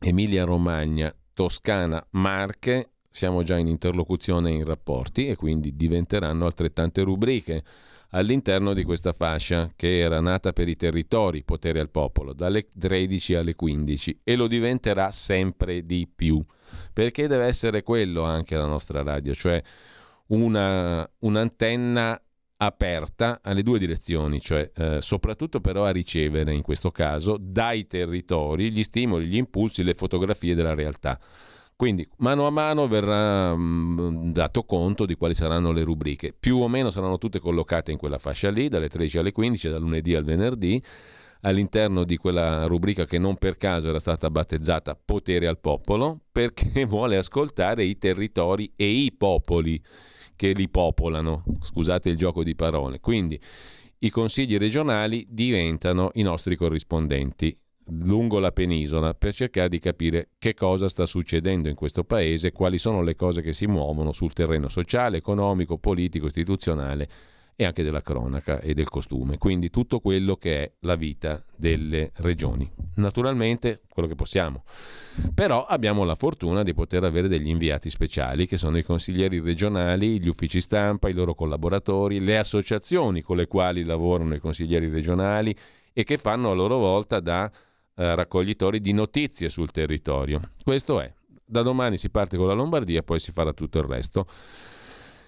Emilia-Romagna, Toscana, Marche, siamo già in interlocuzione e in rapporti e quindi diventeranno altrettante rubriche all'interno di questa fascia che era nata per i territori, potere al popolo, dalle 13 alle 15 e lo diventerà sempre di più, perché deve essere quello anche la nostra radio, cioè una, un'antenna aperta alle due direzioni, cioè eh, soprattutto però a ricevere in questo caso dai territori gli stimoli, gli impulsi, le fotografie della realtà. Quindi mano a mano verrà mh, mm, dato conto di quali saranno le rubriche. Più o meno saranno tutte collocate in quella fascia lì, dalle 13 alle 15, dal lunedì al venerdì, all'interno di quella rubrica che non per caso era stata battezzata Potere al popolo, perché vuole ascoltare i territori e i popoli che li popolano. Scusate il gioco di parole. Quindi i consigli regionali diventano i nostri corrispondenti lungo la penisola per cercare di capire che cosa sta succedendo in questo paese, quali sono le cose che si muovono sul terreno sociale, economico, politico, istituzionale e anche della cronaca e del costume, quindi tutto quello che è la vita delle regioni. Naturalmente quello che possiamo. Però abbiamo la fortuna di poter avere degli inviati speciali che sono i consiglieri regionali, gli uffici stampa, i loro collaboratori, le associazioni con le quali lavorano i consiglieri regionali e che fanno a loro volta da eh, raccoglitori di notizie sul territorio. Questo è. Da domani si parte con la Lombardia, poi si farà tutto il resto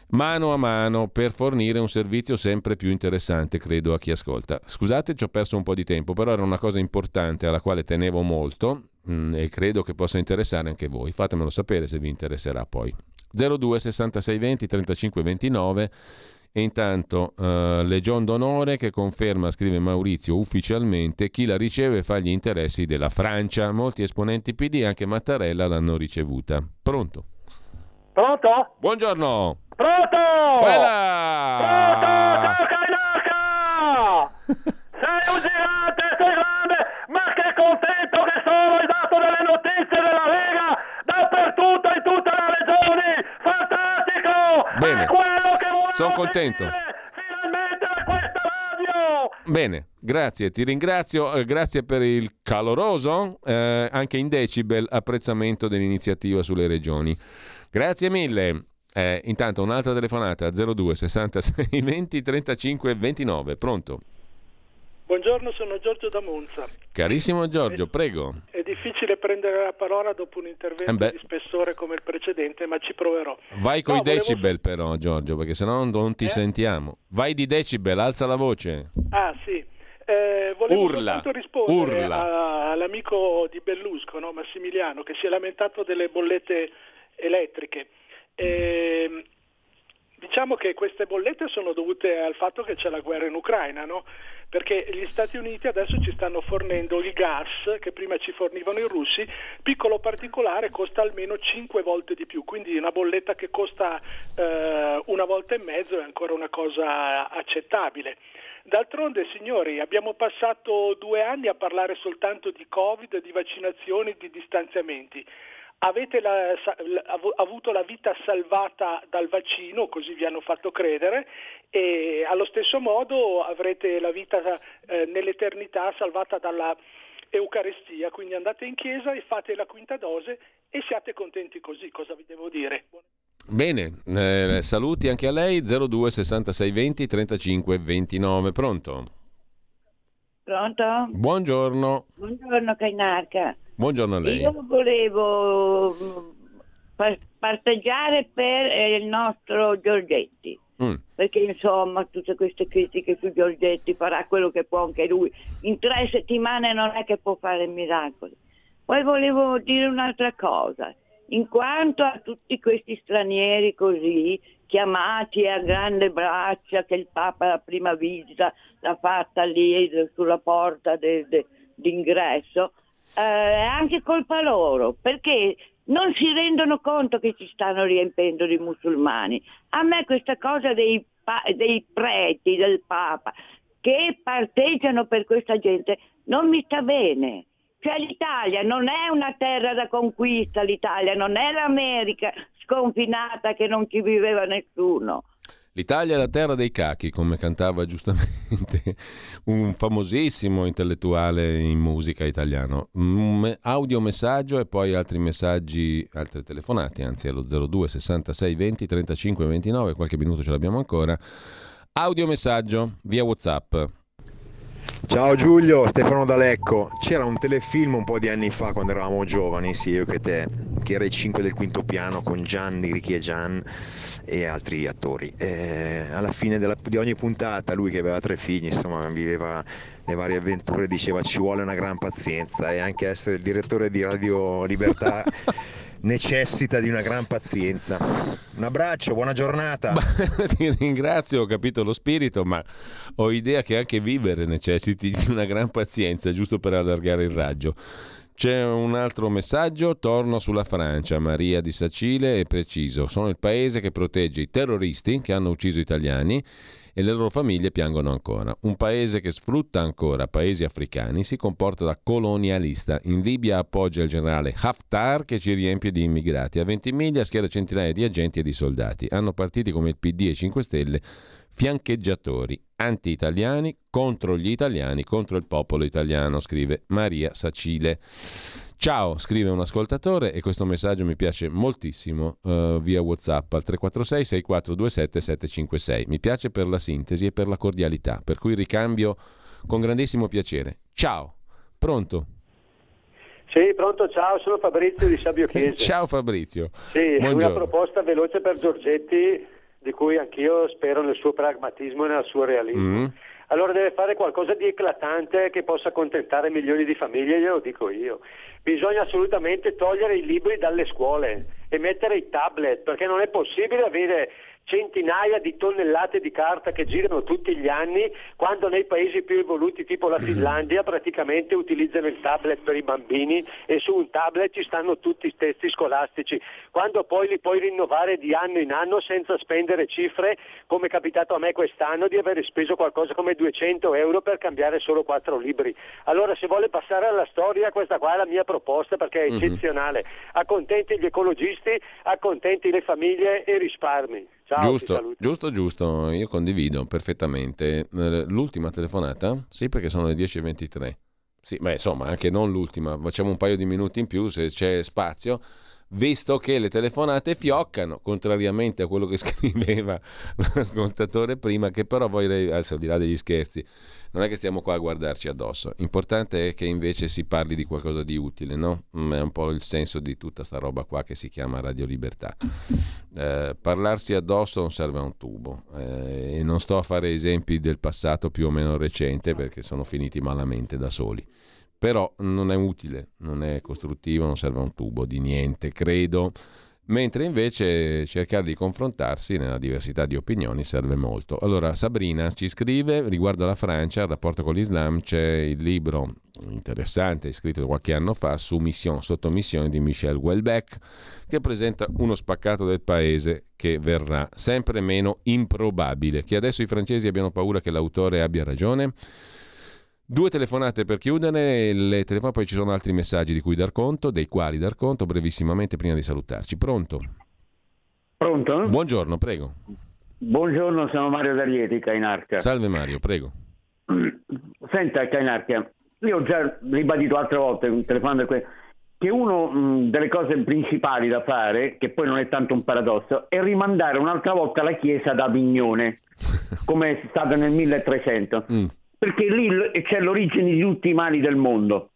mano a mano per fornire un servizio sempre più interessante, credo, a chi ascolta. Scusate, ci ho perso un po' di tempo, però era una cosa importante alla quale tenevo molto mh, mm, e credo che possa interessare anche voi. Fatemelo sapere se vi interesserà poi. 02 66 20 35 29 e intanto uh, Legion d'onore che conferma, scrive Maurizio, ufficialmente chi la riceve fa gli interessi della Francia. Molti esponenti PD, anche Mattarella, l'hanno ricevuta. Pronto? Pronto? Buongiorno! Pronto! Quella! Pronto! Kainaka! sei un gigante, sei grande, ma che contento che sono, hai dato delle notizie della Lega dappertutto, in tutte le regioni! Fantastico! Bene. È quello che sono contento. Finalmente da questa radio! Bene, Grazie, ti ringrazio, eh, grazie per il caloroso, eh, anche in decibel, apprezzamento dell'iniziativa sulle regioni. Grazie mille. Eh, intanto un'altra telefonata 02 66 20 35 29. Pronto? Buongiorno, sono Giorgio da Monza. Carissimo Giorgio, prego. È difficile prendere la parola dopo un intervento eh di spessore come il precedente, ma ci proverò. Vai coi no, decibel volevo... però, Giorgio, perché sennò non ti eh? sentiamo. Vai di decibel, alza la voce. Ah, sì. Eh, volevo urla, rispondere urla. all'amico di Bellusco, no? Massimiliano, che si è lamentato delle bollette elettriche. Eh, diciamo che queste bollette sono dovute al fatto che c'è la guerra in Ucraina, no? perché gli Stati Uniti adesso ci stanno fornendo il gas che prima ci fornivano i russi, piccolo particolare costa almeno 5 volte di più, quindi una bolletta che costa eh, una volta e mezzo è ancora una cosa accettabile. D'altronde, signori, abbiamo passato due anni a parlare soltanto di Covid, di vaccinazioni, di distanziamenti avete la, avuto la vita salvata dal vaccino, così vi hanno fatto credere, e allo stesso modo avrete la vita eh, nell'eternità salvata dalla Eucaristia, quindi andate in chiesa e fate la quinta dose e siate contenti così, cosa vi devo dire? Bene, eh, saluti anche a lei, 02 66 20 35 29, pronto? Pronto? Buongiorno. Buongiorno Cainarca. Buongiorno a lei. Io volevo mm, parteggiare per eh, il nostro Giorgetti. Mm. Perché insomma tutte queste critiche su Giorgetti farà quello che può anche lui. In tre settimane non è che può fare miracoli. Poi volevo dire un'altra cosa. In quanto a tutti questi stranieri così, chiamati a grande braccia, che il Papa la prima visita l'ha fatta lì sulla porta de, de, d'ingresso, eh, è anche colpa loro, perché non si rendono conto che ci stanno riempendo di musulmani. A me questa cosa dei, dei preti, del Papa, che parteggiano per questa gente, non mi sta bene. Cioè l'Italia non è una terra da conquista, l'Italia non è l'America sconfinata che non ci viveva nessuno. L'Italia è la terra dei cachi, come cantava giustamente un famosissimo intellettuale in musica italiano. Un audio messaggio e poi altri messaggi, altre telefonate, anzi allo 02 66 20 35 29, qualche minuto ce l'abbiamo ancora. Audio messaggio via WhatsApp Ciao Giulio, Stefano D'Alecco. C'era un telefilm un po' di anni fa quando eravamo giovani, sì, io che te, che era i 5 del quinto piano con Gianni, Ricky e Gian e altri attori. E alla fine della, di ogni puntata lui che aveva tre figli, insomma, viveva le varie avventure, diceva ci vuole una gran pazienza e anche essere il direttore di Radio Libertà necessita di una gran pazienza. Un abbraccio, buona giornata. ti ringrazio, ho capito lo spirito, ma ho idea che anche vivere necessiti di una gran pazienza, giusto per allargare il raggio. C'è un altro messaggio, torno sulla Francia, Maria di Sacile è preciso, sono il paese che protegge i terroristi che hanno ucciso italiani e le loro famiglie piangono ancora. Un paese che sfrutta ancora paesi africani si comporta da colonialista. In Libia appoggia il generale Haftar che ci riempie di immigrati. A Ventimiglia schiera centinaia di agenti e di soldati. Hanno partiti come il PD e 5 Stelle fiancheggiatori anti-italiani contro gli italiani, contro il popolo italiano, scrive Maria Sacile. Ciao, scrive un ascoltatore e questo messaggio mi piace moltissimo uh, via WhatsApp al 346 6427 756. Mi piace per la sintesi e per la cordialità, per cui ricambio con grandissimo piacere. Ciao, pronto? Sì, pronto, ciao, sono Fabrizio di Sabio Chiesa. ciao Fabrizio. Sì, Buongiorno. una proposta veloce per Giorgetti di cui anch'io spero nel suo pragmatismo e nel suo realismo. Mm allora deve fare qualcosa di eclatante che possa accontentare milioni di famiglie, glielo dico io. Bisogna assolutamente togliere i libri dalle scuole e mettere i tablet, perché non è possibile avere centinaia di tonnellate di carta che girano tutti gli anni, quando nei paesi più evoluti tipo la Finlandia praticamente utilizzano il tablet per i bambini e su un tablet ci stanno tutti i testi scolastici, quando poi li puoi rinnovare di anno in anno senza spendere cifre, come è capitato a me quest'anno, di aver speso qualcosa come 200 euro per cambiare solo quattro libri. Allora se vuole passare alla storia questa qua è la mia proposta perché è eccezionale. Accontenti gli ecologisti, accontenti le famiglie e risparmi. Ciao, giusto, giusto, giusto, io condivido perfettamente. Eh, l'ultima telefonata? Sì, perché sono le 10.23. Sì, ma insomma, anche non l'ultima, facciamo un paio di minuti in più se c'è spazio visto che le telefonate fioccano, contrariamente a quello che scriveva l'ascoltatore prima, che però voi, adesso al di là degli scherzi, non è che stiamo qua a guardarci addosso, l'importante è che invece si parli di qualcosa di utile, no? Mm, è un po' il senso di tutta sta roba qua che si chiama Radio Libertà. Eh, parlarsi addosso non serve a un tubo eh, e non sto a fare esempi del passato più o meno recente perché sono finiti malamente da soli però non è utile, non è costruttivo, non serve a un tubo di niente, credo. Mentre invece cercare di confrontarsi nella diversità di opinioni serve molto. Allora, Sabrina ci scrive riguardo alla Francia, il rapporto con l'Islam, c'è il libro interessante scritto qualche anno fa su Mission, sottomissione di Michel Houellebecq, che presenta uno spaccato del paese che verrà sempre meno improbabile. Che adesso i francesi abbiano paura che l'autore abbia ragione? Due telefonate per chiudere, le telefon- poi ci sono altri messaggi di cui dar conto, dei quali dar conto brevissimamente prima di salutarci. Pronto? Pronto? Buongiorno, prego. Buongiorno, sono Mario D'Arieti, Cainarca. Salve Mario, prego. Senta Cainarca, io ho già ribadito altre volte telefonando que- che una delle cose principali da fare, che poi non è tanto un paradosso, è rimandare un'altra volta la chiesa ad Avignone, come è stato nel 1300. Mm perché lì c'è l'origine di tutti i mali del mondo.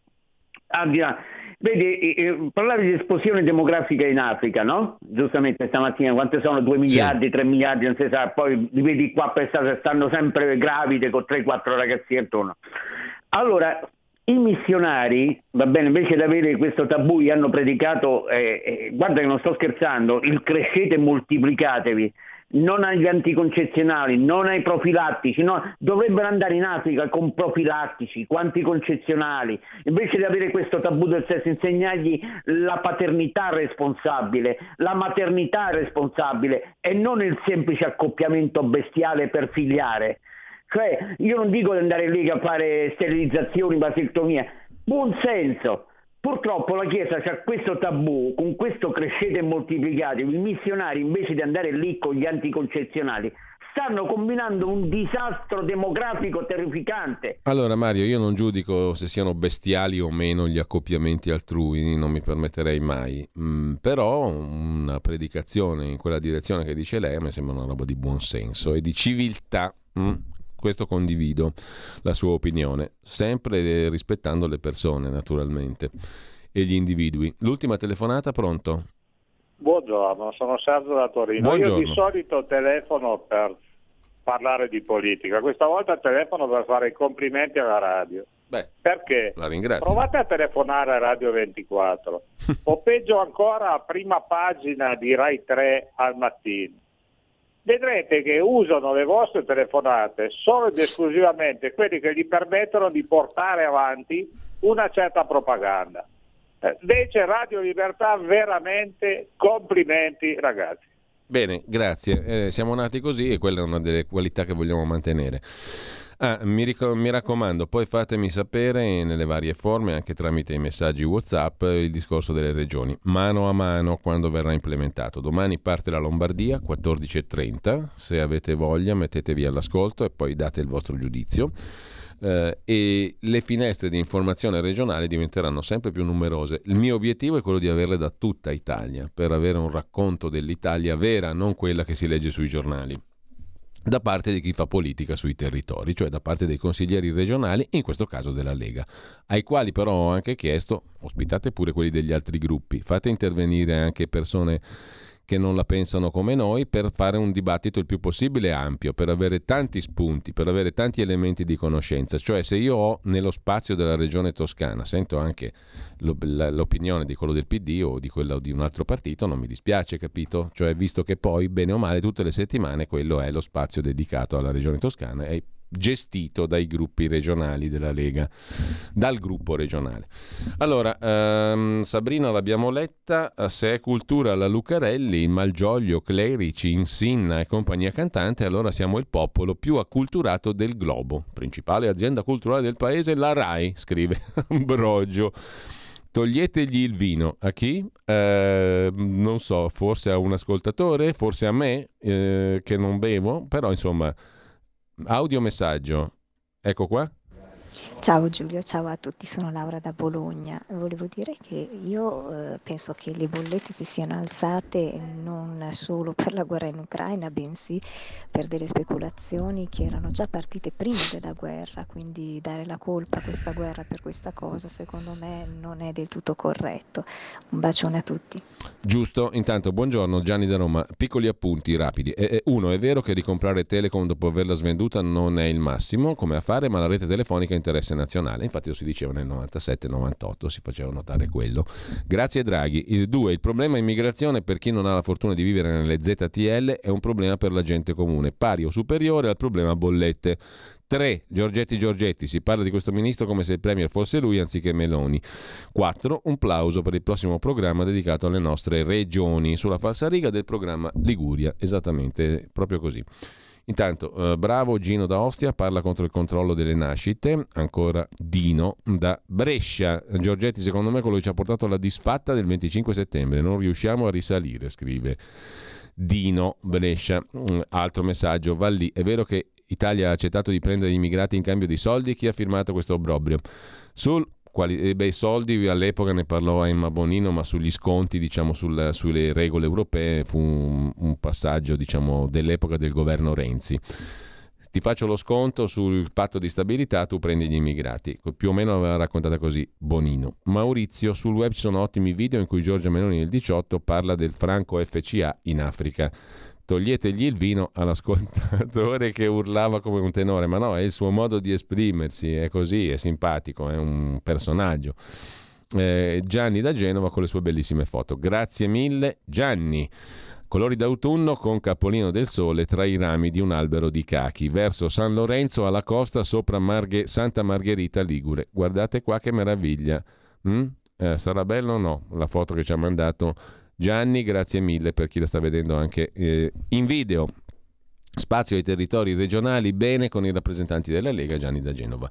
Vedi, eh, parlavi di esplosione demografica in Africa, no? Giustamente stamattina, quante sono? 2 miliardi, sì. 3 miliardi, non si sa, poi li vedi qua per strada, stanno sempre gravide con 3-4 ragazzi attorno. Allora, i missionari, va bene, invece di avere questo tabù, gli hanno predicato, eh, eh, guarda che non sto scherzando, il crescete e moltiplicatevi non agli anticoncezionali, non ai profilattici, no, dovrebbero andare in Africa con profilattici, con anticoncezionali, invece di avere questo tabù del sesso, insegnargli la paternità responsabile, la maternità responsabile e non il semplice accoppiamento bestiale per figliare. Cioè, io non dico di andare lì a fare sterilizzazioni, vasectomia, buon senso, Purtroppo la Chiesa ha questo tabù, con questo crescete e moltiplicate, i missionari invece di andare lì con gli anticoncezionali stanno combinando un disastro demografico terrificante. Allora Mario, io non giudico se siano bestiali o meno gli accoppiamenti altrui, non mi permetterei mai, mm, però una predicazione in quella direzione che dice lei mi sembra una roba di buonsenso e di civiltà. Mm questo condivido la sua opinione, sempre rispettando le persone naturalmente e gli individui. L'ultima telefonata, pronto? Buongiorno, sono Sergio da Torino. Buongiorno. Io di solito telefono per parlare di politica, questa volta telefono per fare i complimenti alla radio. Beh, Perché? La ringrazio. Provate a telefonare a Radio 24 o peggio ancora a prima pagina di Rai 3 al mattino vedrete che usano le vostre telefonate solo ed esclusivamente quelli che gli permettono di portare avanti una certa propaganda. Eh, invece Radio Libertà veramente complimenti ragazzi. Bene, grazie. Eh, siamo nati così e quella è una delle qualità che vogliamo mantenere. Ah, mi, ric- mi, raccomando, poi fatemi sapere nelle varie forme, anche tramite i messaggi WhatsApp, il discorso delle regioni, mano a mano quando verrà implementato. Domani parte la Lombardia, 14.30, se avete voglia mettetevi all'ascolto e poi date il vostro giudizio. Uh, e le finestre di informazione regionale diventeranno sempre più numerose. Il mio obiettivo è quello di averle da tutta Italia, per avere un racconto dell'Italia vera, non quella che si legge sui giornali da parte di chi fa politica sui territori, cioè da parte dei consiglieri regionali, in questo caso della Lega, ai quali però ho anche chiesto, ospitate pure quelli degli altri gruppi, fate intervenire anche persone che non la pensano come noi per fare un dibattito il più possibile ampio, per avere tanti spunti, per avere tanti elementi di conoscenza. Cioè se io ho nello spazio della regione toscana, sento anche l'opinione di quello del PD o di quello di un altro partito, non mi dispiace, capito? Cioè visto che poi, bene o male, tutte le settimane quello è lo spazio dedicato alla regione toscana e gestito dai gruppi regionali della Lega, dal gruppo regionale. Allora, ehm, Sabrina l'abbiamo letta, se è cultura la Lucarelli, Malgioglio, Clerici, Insinna e compagnia cantante, allora siamo il popolo più acculturato del globo. Principale azienda culturale del paese, la RAI, scrive Ambrogio. Toglietegli il vino. A chi? Eh, non so, forse a un ascoltatore, forse a me eh, che non bevo, però insomma, audio messaggio. Ecco qua. Ciao Giulio, ciao a tutti, sono Laura da Bologna. Volevo dire che io eh, penso che le bollette si siano alzate non solo per la guerra in Ucraina, bensì per delle speculazioni che erano già partite prima della guerra, quindi dare la colpa a questa guerra per questa cosa secondo me non è del tutto corretto. Un bacione a tutti. Giusto, intanto buongiorno Gianni da Roma, piccoli appunti rapidi. Uno, è vero che ricomprare Telecom dopo averla svenduta non è il massimo come affare, ma la rete telefonica interesse nazionale. Infatti lo si diceva nel 97-98, si faceva notare quello. Grazie Draghi. Il 2. Il problema immigrazione per chi non ha la fortuna di vivere nelle ZTL è un problema per la gente comune, pari o superiore al problema bollette. 3. Giorgetti Giorgetti, si parla di questo ministro come se il premier fosse lui anziché Meloni. 4. Un plauso per il prossimo programma dedicato alle nostre regioni, sulla falsariga del programma Liguria, esattamente proprio così. Intanto, eh, bravo Gino da Ostia, parla contro il controllo delle nascite. Ancora Dino da Brescia. Giorgetti, secondo me, quello che ci ha portato alla disfatta del 25 settembre. Non riusciamo a risalire, scrive Dino Brescia. Mm, altro messaggio, va lì. È vero che Italia ha accettato di prendere gli immigrati in cambio di soldi? Chi ha firmato questo obbrobrio? Sul quali eh, bei soldi all'epoca ne parlò Emma Bonino, ma sugli sconti, diciamo, sul, sulle regole europee fu un, un passaggio diciamo, dell'epoca del governo Renzi. Ti faccio lo sconto sul patto di stabilità, tu prendi gli immigrati. Più o meno aveva raccontata così Bonino. Maurizio, sul web ci sono ottimi video in cui Giorgia Meloni nel 18 parla del franco FCA in Africa toglietegli il vino all'ascoltatore che urlava come un tenore, ma no, è il suo modo di esprimersi, è così, è simpatico, è un personaggio. Eh, Gianni da Genova con le sue bellissime foto. Grazie mille Gianni. Colori d'autunno con capolino del sole tra i rami di un albero di cachi, verso San Lorenzo alla costa sopra Marghe, Santa Margherita Ligure. Guardate qua che meraviglia. Mm? Eh, sarà bello o no la foto che ci ha mandato Gianni, grazie mille per chi la sta vedendo anche eh, in video. Spazio ai territori regionali, bene con i rappresentanti della Lega, Gianni da Genova.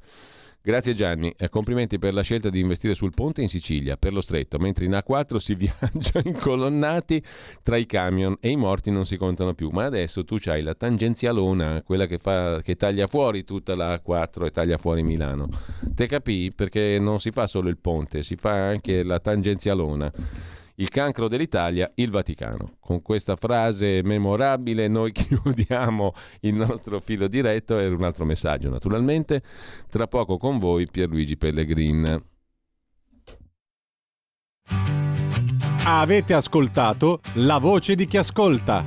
Grazie Gianni, e complimenti per la scelta di investire sul ponte in Sicilia, per lo stretto, mentre in A4 si viaggia incolonnati tra i camion e i morti non si contano più. Ma adesso tu hai la tangenzialona, quella che, fa, che taglia fuori tutta la A4 e taglia fuori Milano. Te capì? Perché non si fa solo il ponte, si fa anche la tangenzialona. Il cancro dell'Italia, il Vaticano. Con questa frase memorabile noi chiudiamo il nostro filo diretto e un altro messaggio naturalmente. Tra poco con voi Pierluigi Pellegrin. Avete ascoltato La voce di chi ascolta.